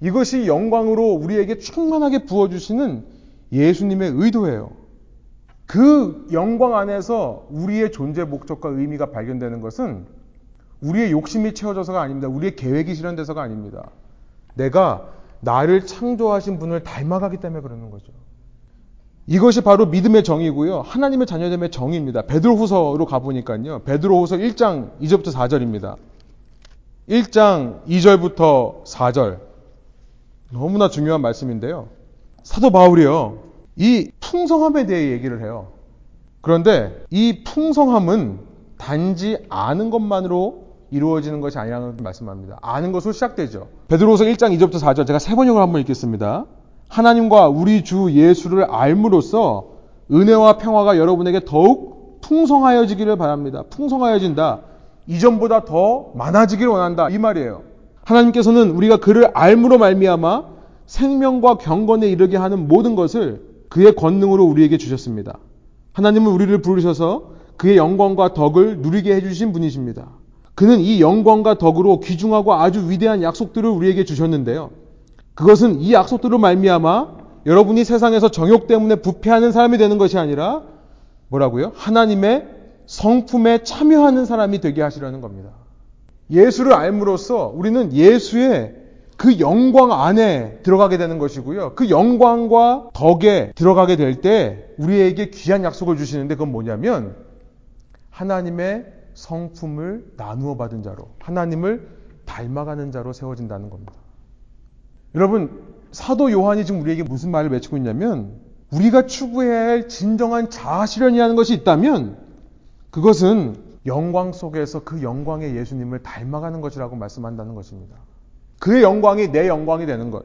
이것이 영광으로 우리에게 충만하게 부어주시는 예수님의 의도예요. 그 영광 안에서 우리의 존재 목적과 의미가 발견되는 것은 우리의 욕심이 채워져서가 아닙니다. 우리의 계획이 실현돼서가 아닙니다. 내가 나를 창조하신 분을 닮아가기 때문에 그러는 거죠. 이것이 바로 믿음의 정의고요. 하나님의 자녀됨의 정의입니다. 베드로후서로 가보니까요. 베드로후서 1장 2절부터 4절입니다. 1장 2절부터 4절. 너무나 중요한 말씀인데요. 사도 바울이요. 이 풍성함에 대해 얘기를 해요. 그런데 이 풍성함은 단지 아는 것만으로 이루어지는 것이 아니라는 말씀합니다. 아는 것으로 시작되죠. 베드로서 1장 2절부터 4절 제가 세 번역을 한번 읽겠습니다. 하나님과 우리 주 예수를 알므로써 은혜와 평화가 여러분에게 더욱 풍성하여지기를 바랍니다. 풍성하여진다. 이전보다 더 많아지기를 원한다. 이 말이에요. 하나님께서는 우리가 그를 알므로 말미암아 생명과 경건에 이르게 하는 모든 것을 그의 권능으로 우리에게 주셨습니다. 하나님은 우리를 부르셔서 그의 영광과 덕을 누리게 해주신 분이십니다. 그는 이 영광과 덕으로 귀중하고 아주 위대한 약속들을 우리에게 주셨는데요. 그것은 이 약속들을 말미암아 여러분이 세상에서 정욕 때문에 부패하는 사람이 되는 것이 아니라 뭐라고요? 하나님의 성품에 참여하는 사람이 되게 하시려는 겁니다. 예수를 알므로써 우리는 예수의 그 영광 안에 들어가게 되는 것이고요. 그 영광과 덕에 들어가게 될 때 우리에게 귀한 약속을 주시는데 그건 뭐냐면 하나님의 성품을 나누어 받은 자로 하나님을 닮아가는 자로 세워진다는 겁니다. 여러분 사도 요한이 지금 우리에게 무슨 말을 외치고 있냐면 우리가 추구해야 할 진정한 자아 실현이라는 것이 있다면 그것은 영광 속에서 그 영광의 예수님을 닮아가는 것이라고 말씀한다는 것입니다. 그의 영광이 내 영광이 되는 것.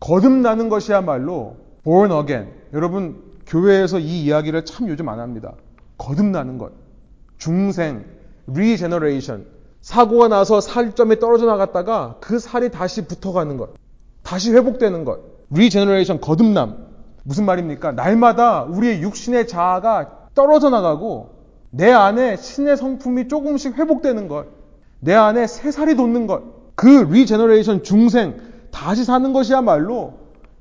거듭나는 것이야말로 born again. 여러분 교회에서 이 이야기를 참 요즘 안 합니다. 거듭나는 것. 중생, regeneration. 사고가 나서 살점이 떨어져 나갔다가 그 살이 다시 붙어가는 것. 다시 회복되는 것. regeneration, 거듭남. 무슨 말입니까? 날마다 우리의 육신의 자아가 떨어져 나가고 내 안에 신의 성품이 조금씩 회복되는 것. 내 안에 새 살이 돋는 것. 그 regeneration 중생 다시 사는 것이야말로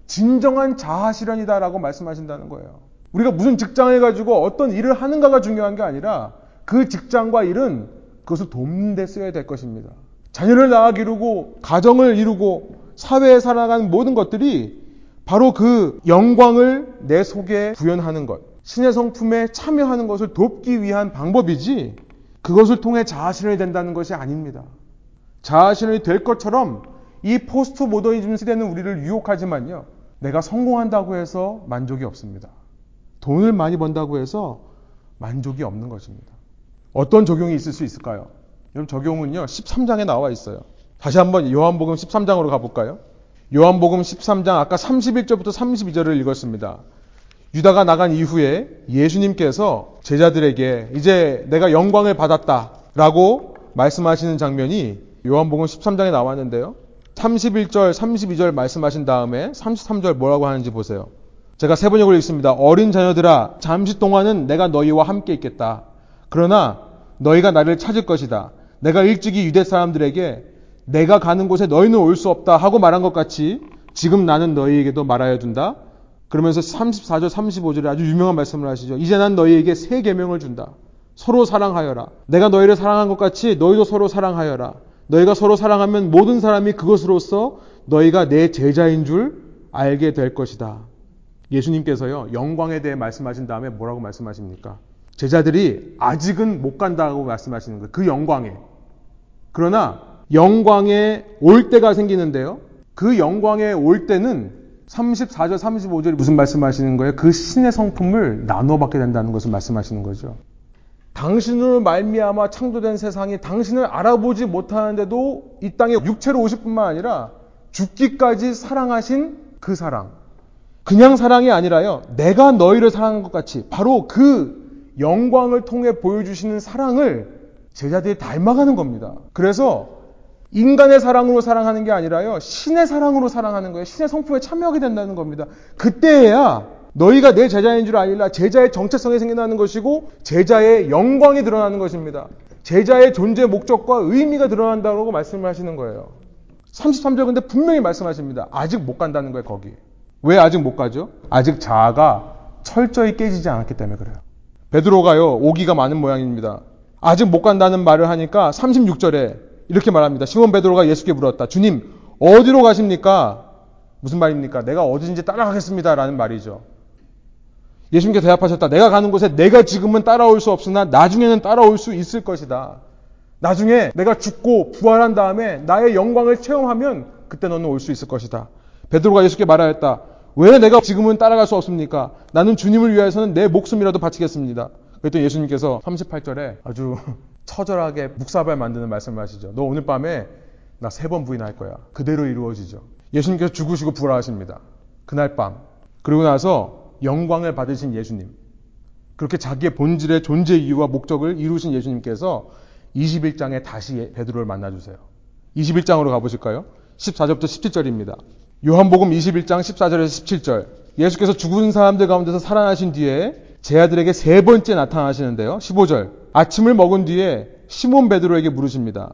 진정한 자아 실현이다라고 말씀하신다는 거예요. 우리가 무슨 직장을 가지고 어떤 일을 하는가가 중요한 게 아니라 그 직장과 일은 그것을 돕는 데 써야 될 것입니다. 자녀를 낳아 기르고 가정을 이루고 사회에 살아가는 모든 것들이 바로 그 영광을 내 속에 구현하는 것, 신의 성품에 참여하는 것을 돕기 위한 방법이지 그것을 통해 자아실현이 된다는 것이 아닙니다. 자아실현이 될 것처럼 이 포스트 모더니즘 시대는 우리를 유혹하지만요. 내가 성공한다고 해서 만족이 없습니다. 돈을 많이 번다고 해서 만족이 없는 것입니다. 어떤 적용이 있을 수 있을까요? 여러분 적용은요. 13장에 나와 있어요. 다시 한번 요한복음 13장으로 가볼까요? 요한복음 13장 아까 31절부터 32절을 읽었습니다. 유다가 나간 이후에 예수님께서 제자들에게 이제 내가 영광을 받았다라고 말씀하시는 장면이 요한복음 13장에 나왔는데요. 31절, 32절 말씀하신 다음에 33절 뭐라고 하는지 보세요. 제가 세 번역을 읽습니다. 어린 자녀들아, 잠시 동안은 내가 너희와 함께 있겠다. 그러나 너희가 나를 찾을 것이다. 내가 일찍이 유대 사람들에게 내가 가는 곳에 너희는 올 수 없다 하고 말한 것 같이 지금 나는 너희에게도 말하여 둔다. 그러면서 34절 35절에 아주 유명한 말씀을 하시죠. 이제 난 너희에게 새 계명을 준다. 서로 사랑하여라. 내가 너희를 사랑한 것 같이 너희도 서로 사랑하여라. 너희가 서로 사랑하면 모든 사람이 그것으로서 너희가 내 제자인 줄 알게 될 것이다. 예수님께서요, 영광에 대해 말씀하신 다음에 뭐라고 말씀하십니까? 제자들이 아직은 못 간다고 말씀하시는 거예요. 그 영광에. 그러나 영광에 올 때가 생기는데요. 그 영광에 올 때는 34절, 35절이 무슨 말씀하시는 거예요? 그 신의 성품을 나눠 받게 된다는 것을 말씀하시는 거죠. 당신으로 말미암아 창조된 세상이 당신을 알아보지 못하는데도 이 땅에 육체로 오실 뿐만 아니라 죽기까지 사랑하신 그 사랑. 그냥 사랑이 아니라요. 내가 너희를 사랑한 것 같이 바로 그 영광을 통해 보여주시는 사랑을 제자들이 닮아가는 겁니다. 그래서 인간의 사랑으로 사랑하는 게 아니라요. 신의 사랑으로 사랑하는 거예요. 신의 성품에 참여하게 된다는 겁니다. 그때야 너희가 내 제자인 줄 아니라 제자의 정체성이 생겨나는 것이고 제자의 영광이 드러나는 것입니다. 제자의 존재 목적과 의미가 드러난다고 말씀을 하시는 거예요. 33절 근데 분명히 말씀하십니다. 아직 못 간다는 거예요, 거기. 왜 아직 못 가죠? 아직 자아가 철저히 깨지지 않았기 때문에 그래요. 베드로가요, 오기가 많은 모양입니다. 아직 못 간다는 말을 하니까 36절에 이렇게 말합니다. 시몬 베드로가 예수께 물었다. 주님, 어디로 가십니까? 무슨 말입니까? 내가 어디든지 따라가겠습니다. 라는 말이죠. 예수님께 대답하셨다. 내가 가는 곳에 내가 지금은 따라올 수 없으나 나중에는 따라올 수 있을 것이다. 나중에 내가 죽고 부활한 다음에 나의 영광을 체험하면 그때 너는 올 수 있을 것이다. 베드로가 예수께 말하였다. 왜 내가 지금은 따라갈 수 없습니까? 나는 주님을 위해서는 내 목숨이라도 바치겠습니다. 그랬더니 예수님께서 38절에 아주 처절하게 묵사발 만드는 말씀을 하시죠. 너 오늘 밤에 나 세 번 부인할 거야. 그대로 이루어지죠. 예수님께서 죽으시고 부활하십니다. 그날 밤. 그리고 나서 영광을 받으신 예수님. 그렇게 자기의 본질의 존재 이유와 목적을 이루신 예수님께서 21장에 다시 베드로를 만나주세요. 21장으로 가보실까요? 14절부터 17절입니다. 요한복음 21장 14절에서 17절. 예수께서 죽은 사람들 가운데서 살아나신 뒤에 제자들에게 세 번째 나타나시는데요. 15절. 아침을 먹은 뒤에 시몬 베드로에게 물으십니다.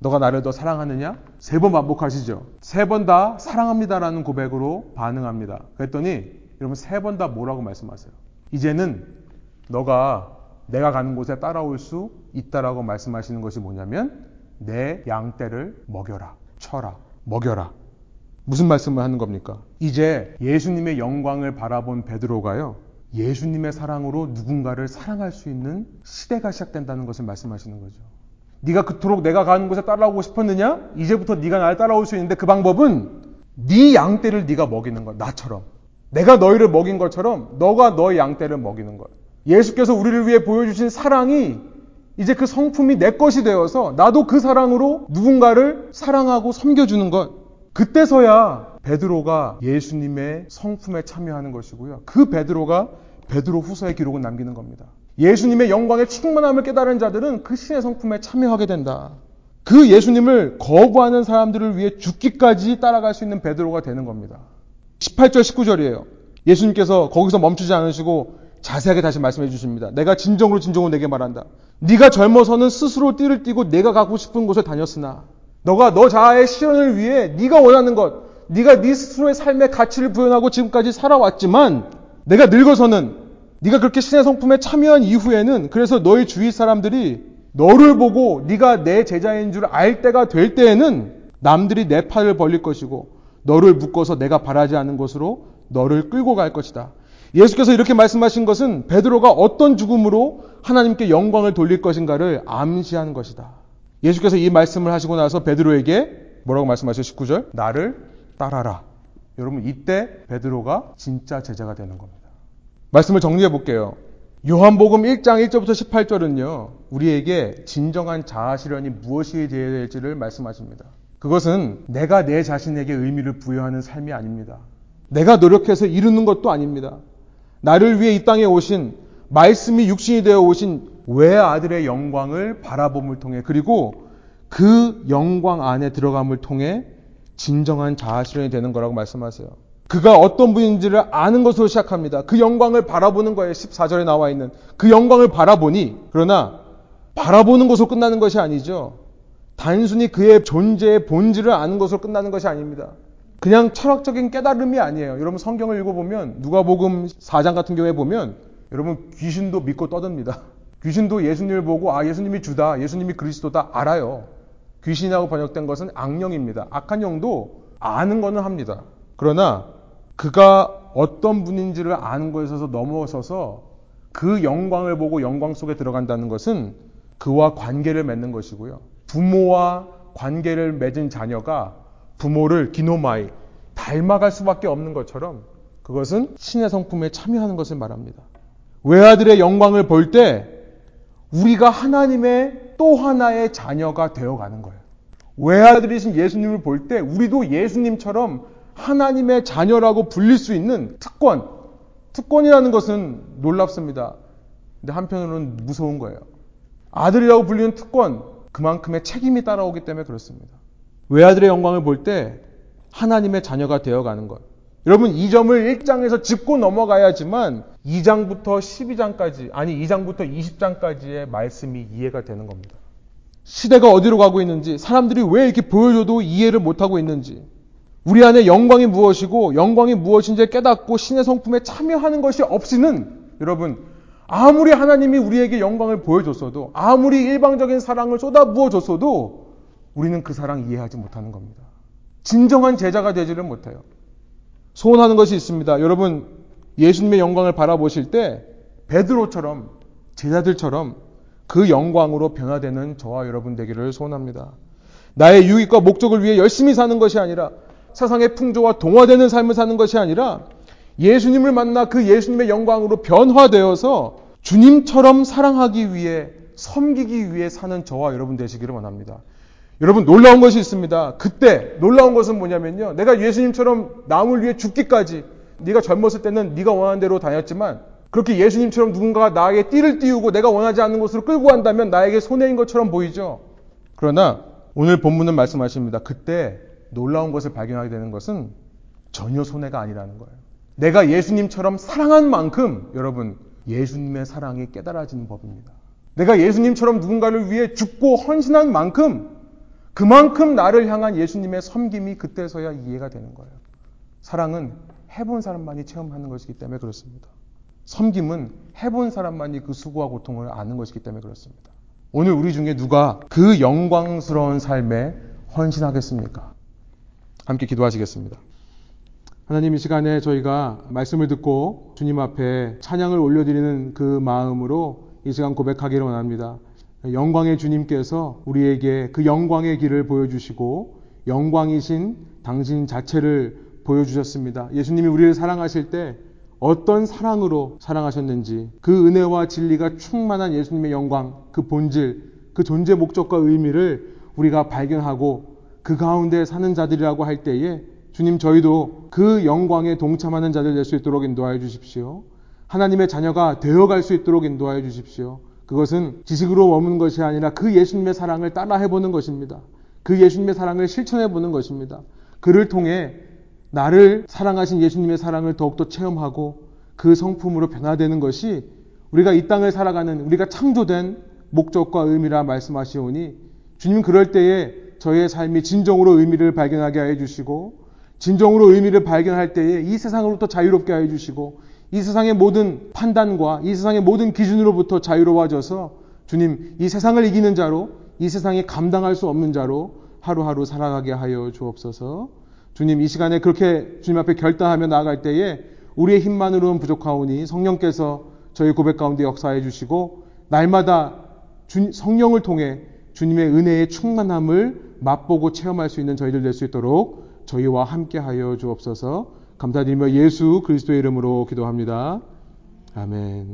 너가 나를 더 사랑하느냐? 세 번 반복하시죠. 세 번 다 사랑합니다라는 고백으로 반응합니다. 그랬더니 여러분 세 번 다 뭐라고 말씀하세요? 이제는 너가 내가 가는 곳에 따라올 수 있다라고 말씀하시는 것이 뭐냐면 내 양떼를 먹여라, 쳐라, 먹여라. 무슨 말씀을 하는 겁니까? 이제 예수님의 영광을 바라본 베드로가요. 예수님의 사랑으로 누군가를 사랑할 수 있는 시대가 시작된다는 것을 말씀하시는 거죠. 네가 그토록 내가 가는 곳에 따라오고 싶었느냐? 이제부터 네가 나를 따라올 수 있는데 그 방법은 네 양떼를 네가 먹이는 것, 나처럼. 내가 너희를 먹인 것처럼 너가 너의 양떼를 먹이는 것. 예수께서 우리를 위해 보여주신 사랑이 이제 그 성품이 내 것이 되어서 나도 그 사랑으로 누군가를 사랑하고 섬겨주는 것. 그때서야 베드로가 예수님의 성품에 참여하는 것이고요. 그 베드로가 베드로 후서의 기록을 남기는 겁니다. 예수님의 영광의 충만함을 깨달은 자들은 그 신의 성품에 참여하게 된다. 그 예수님을 거부하는 사람들을 위해 죽기까지 따라갈 수 있는 베드로가 되는 겁니다. 18절 19절이에요. 예수님께서 거기서 멈추지 않으시고 자세하게 다시 말씀해 주십니다. 내가 진정으로 진정으로 내게 말한다. 네가 젊어서는 스스로 띠를 띠고 내가 가고 싶은 곳에 다녔으나 너가 너 자아의 실현을 위해 네가 원하는 것, 네가 네 스스로의 삶의 가치를 구현하고 지금까지 살아왔지만 내가 늙어서는 네가 그렇게 신의 성품에 참여한 이후에는 그래서 너희 주위 사람들이 너를 보고 네가 내 제자인 줄 알 때가 될 때에는 남들이 내 팔을 벌릴 것이고 너를 묶어서 내가 바라지 않는 곳으로 너를 끌고 갈 것이다. 예수께서 이렇게 말씀하신 것은 베드로가 어떤 죽음으로 하나님께 영광을 돌릴 것인가를 암시하는 것이다. 예수께서 이 말씀을 하시고 나서 베드로에게 뭐라고 말씀하셔요? 19절. 나를 따라라. 여러분 이때 베드로가 진짜 제자가 되는 겁니다. 말씀을 정리해 볼게요. 요한복음 1장 1절부터 18절은요. 우리에게 진정한 자아 실현이 무엇이 되어야 될지를 말씀하십니다. 그것은 내가 내 자신에게 의미를 부여하는 삶이 아닙니다. 내가 노력해서 이루는 것도 아닙니다. 나를 위해 이 땅에 오신 말씀이 육신이 되어 오신 외아들의 영광을 바라봄을 통해 그리고 그 영광 안에 들어감을 통해 진정한 자아 실현이 되는 거라고 말씀하세요. 그가 어떤 분인지를 아는 것으로 시작합니다. 그 영광을 바라보는 거예요. 14절에 나와 있는. 그 영광을 바라보니, 그러나 바라보는 것으로 끝나는 것이 아니죠. 단순히 그의 존재의 본질을 아는 것으로 끝나는 것이 아닙니다. 그냥 철학적인 깨달음이 아니에요. 여러분 성경을 읽어보면 누가복음 4장 같은 경우에 보면 여러분 귀신도 믿고 떠듭니다. 귀신도 예수님을 보고 아 예수님이 주다, 예수님이 그리스도다 알아요. 귀신이라고 번역된 것은 악령입니다. 악한 영도 아는 거는 합니다. 그러나 그가 어떤 분인지를 아는 것에 있어서 넘어서서 그 영광을 보고 영광 속에 들어간다는 것은 그와 관계를 맺는 것이고요. 부모와 관계를 맺은 자녀가 부모를 기노마이 닮아갈 수밖에 없는 것처럼 그것은 신의 성품에 참여하는 것을 말합니다. 외아들의 영광을 볼 때 우리가 하나님의 또 하나의 자녀가 되어가는 거예요. 외아들이신 예수님을 볼 때 우리도 예수님처럼 하나님의 자녀라고 불릴 수 있는 특권, 특권이라는 것은 놀랍습니다. 근데 한편으로는 무서운 거예요. 아들이라고 불리는 특권, 그만큼의 책임이 따라오기 때문에 그렇습니다. 외아들의 영광을 볼 때 하나님의 자녀가 되어가는 것. 여러분 이 점을 1장에서 짚고 넘어가야지만 2장부터 12장까지 아니 2장부터 20장까지의 말씀이 이해가 되는 겁니다. 시대가 어디로 가고 있는지 사람들이 왜 이렇게 보여줘도 이해를 못하고 있는지 우리 안에 영광이 무엇이고 영광이 무엇인지 깨닫고 신의 성품에 참여하는 것이 없이는 여러분 아무리 하나님이 우리에게 영광을 보여줬어도 아무리 일방적인 사랑을 쏟아부어 줬어도 우리는 그 사랑 이해하지 못하는 겁니다. 진정한 제자가 되지를 못해요. 소원하는 것이 있습니다. 여러분 예수님의 영광을 바라보실 때 베드로처럼 제자들처럼 그 영광으로 변화되는 저와 여러분 되기를 소원합니다. 나의 유익과 목적을 위해 열심히 사는 것이 아니라 세상의 풍조와 동화되는 삶을 사는 것이 아니라 예수님을 만나 그 예수님의 영광으로 변화되어서 주님처럼 사랑하기 위해 섬기기 위해 사는 저와 여러분 되시기를 원합니다. 여러분 놀라운 것이 있습니다. 그때 놀라운 것은 뭐냐면요. 내가 예수님처럼 남을 위해 죽기까지 네가 젊었을 때는 네가 원하는 대로 다녔지만 그렇게 예수님처럼 누군가가 나에게 띠를 띄우고 내가 원하지 않는 곳으로 끌고 간다면 나에게 손해인 것처럼 보이죠. 그러나 오늘 본문은 말씀하십니다. 그때 놀라운 것을 발견하게 되는 것은 전혀 손해가 아니라는 거예요. 내가 예수님처럼 사랑한 만큼 여러분 예수님의 사랑이 깨달아지는 법입니다. 내가 예수님처럼 누군가를 위해 죽고 헌신한 만큼 그만큼 나를 향한 예수님의 섬김이 그때서야 이해가 되는 거예요. 사랑은 해본 사람만이 체험하는 것이기 때문에 그렇습니다. 섬김은 해본 사람만이 그 수고와 고통을 아는 것이기 때문에 그렇습니다. 오늘 우리 중에 누가 그 영광스러운 삶에 헌신하겠습니까? 함께 기도하시겠습니다. 하나님 이 시간에 저희가 말씀을 듣고 주님 앞에 찬양을 올려드리는 그 마음으로 이 시간 고백하기를 원합니다. 영광의 주님께서 우리에게 그 영광의 길을 보여주시고 영광이신 당신 자체를 보여주셨습니다. 예수님이 우리를 사랑하실 때 어떤 사랑으로 사랑하셨는지 그 은혜와 진리가 충만한 예수님의 영광, 그 본질, 그 존재 목적과 의미를 우리가 발견하고 그 가운데 사는 자들이라고 할 때에 주님 저희도 그 영광에 동참하는 자들 될 수 있도록 인도하여 주십시오. 하나님의 자녀가 되어갈 수 있도록 인도하여 주십시오. 그것은 지식으로 머무는 것이 아니라 그 예수님의 사랑을 따라 해보는 것입니다. 그 예수님의 사랑을 실천해 보는 것입니다. 그를 통해 나를 사랑하신 예수님의 사랑을 더욱더 체험하고 그 성품으로 변화되는 것이 우리가 이 땅을 살아가는 우리가 창조된 목적과 의미라 말씀하시오니 주님 그럴 때에 저의 삶이 진정으로 의미를 발견하게 해 주시고 진정으로 의미를 발견할 때에 이 세상으로부터 자유롭게 해 주시고 이 세상의 모든 판단과 이 세상의 모든 기준으로부터 자유로워져서 주님 이 세상을 이기는 자로 이 세상에 감당할 수 없는 자로 하루하루 살아가게 하여 주옵소서. 주님 이 시간에 그렇게 주님 앞에 결단하며 나아갈 때에 우리의 힘만으로는 부족하오니 성령께서 저희 고백 가운데 역사해 주시고 날마다 주, 성령을 통해 주님의 은혜의 충만함을 맛보고 체험할 수 있는 저희들 될 수 있도록 저희와 함께 하여 주옵소서 감사드리며 예수 그리스도의 이름으로 기도합니다. 아멘.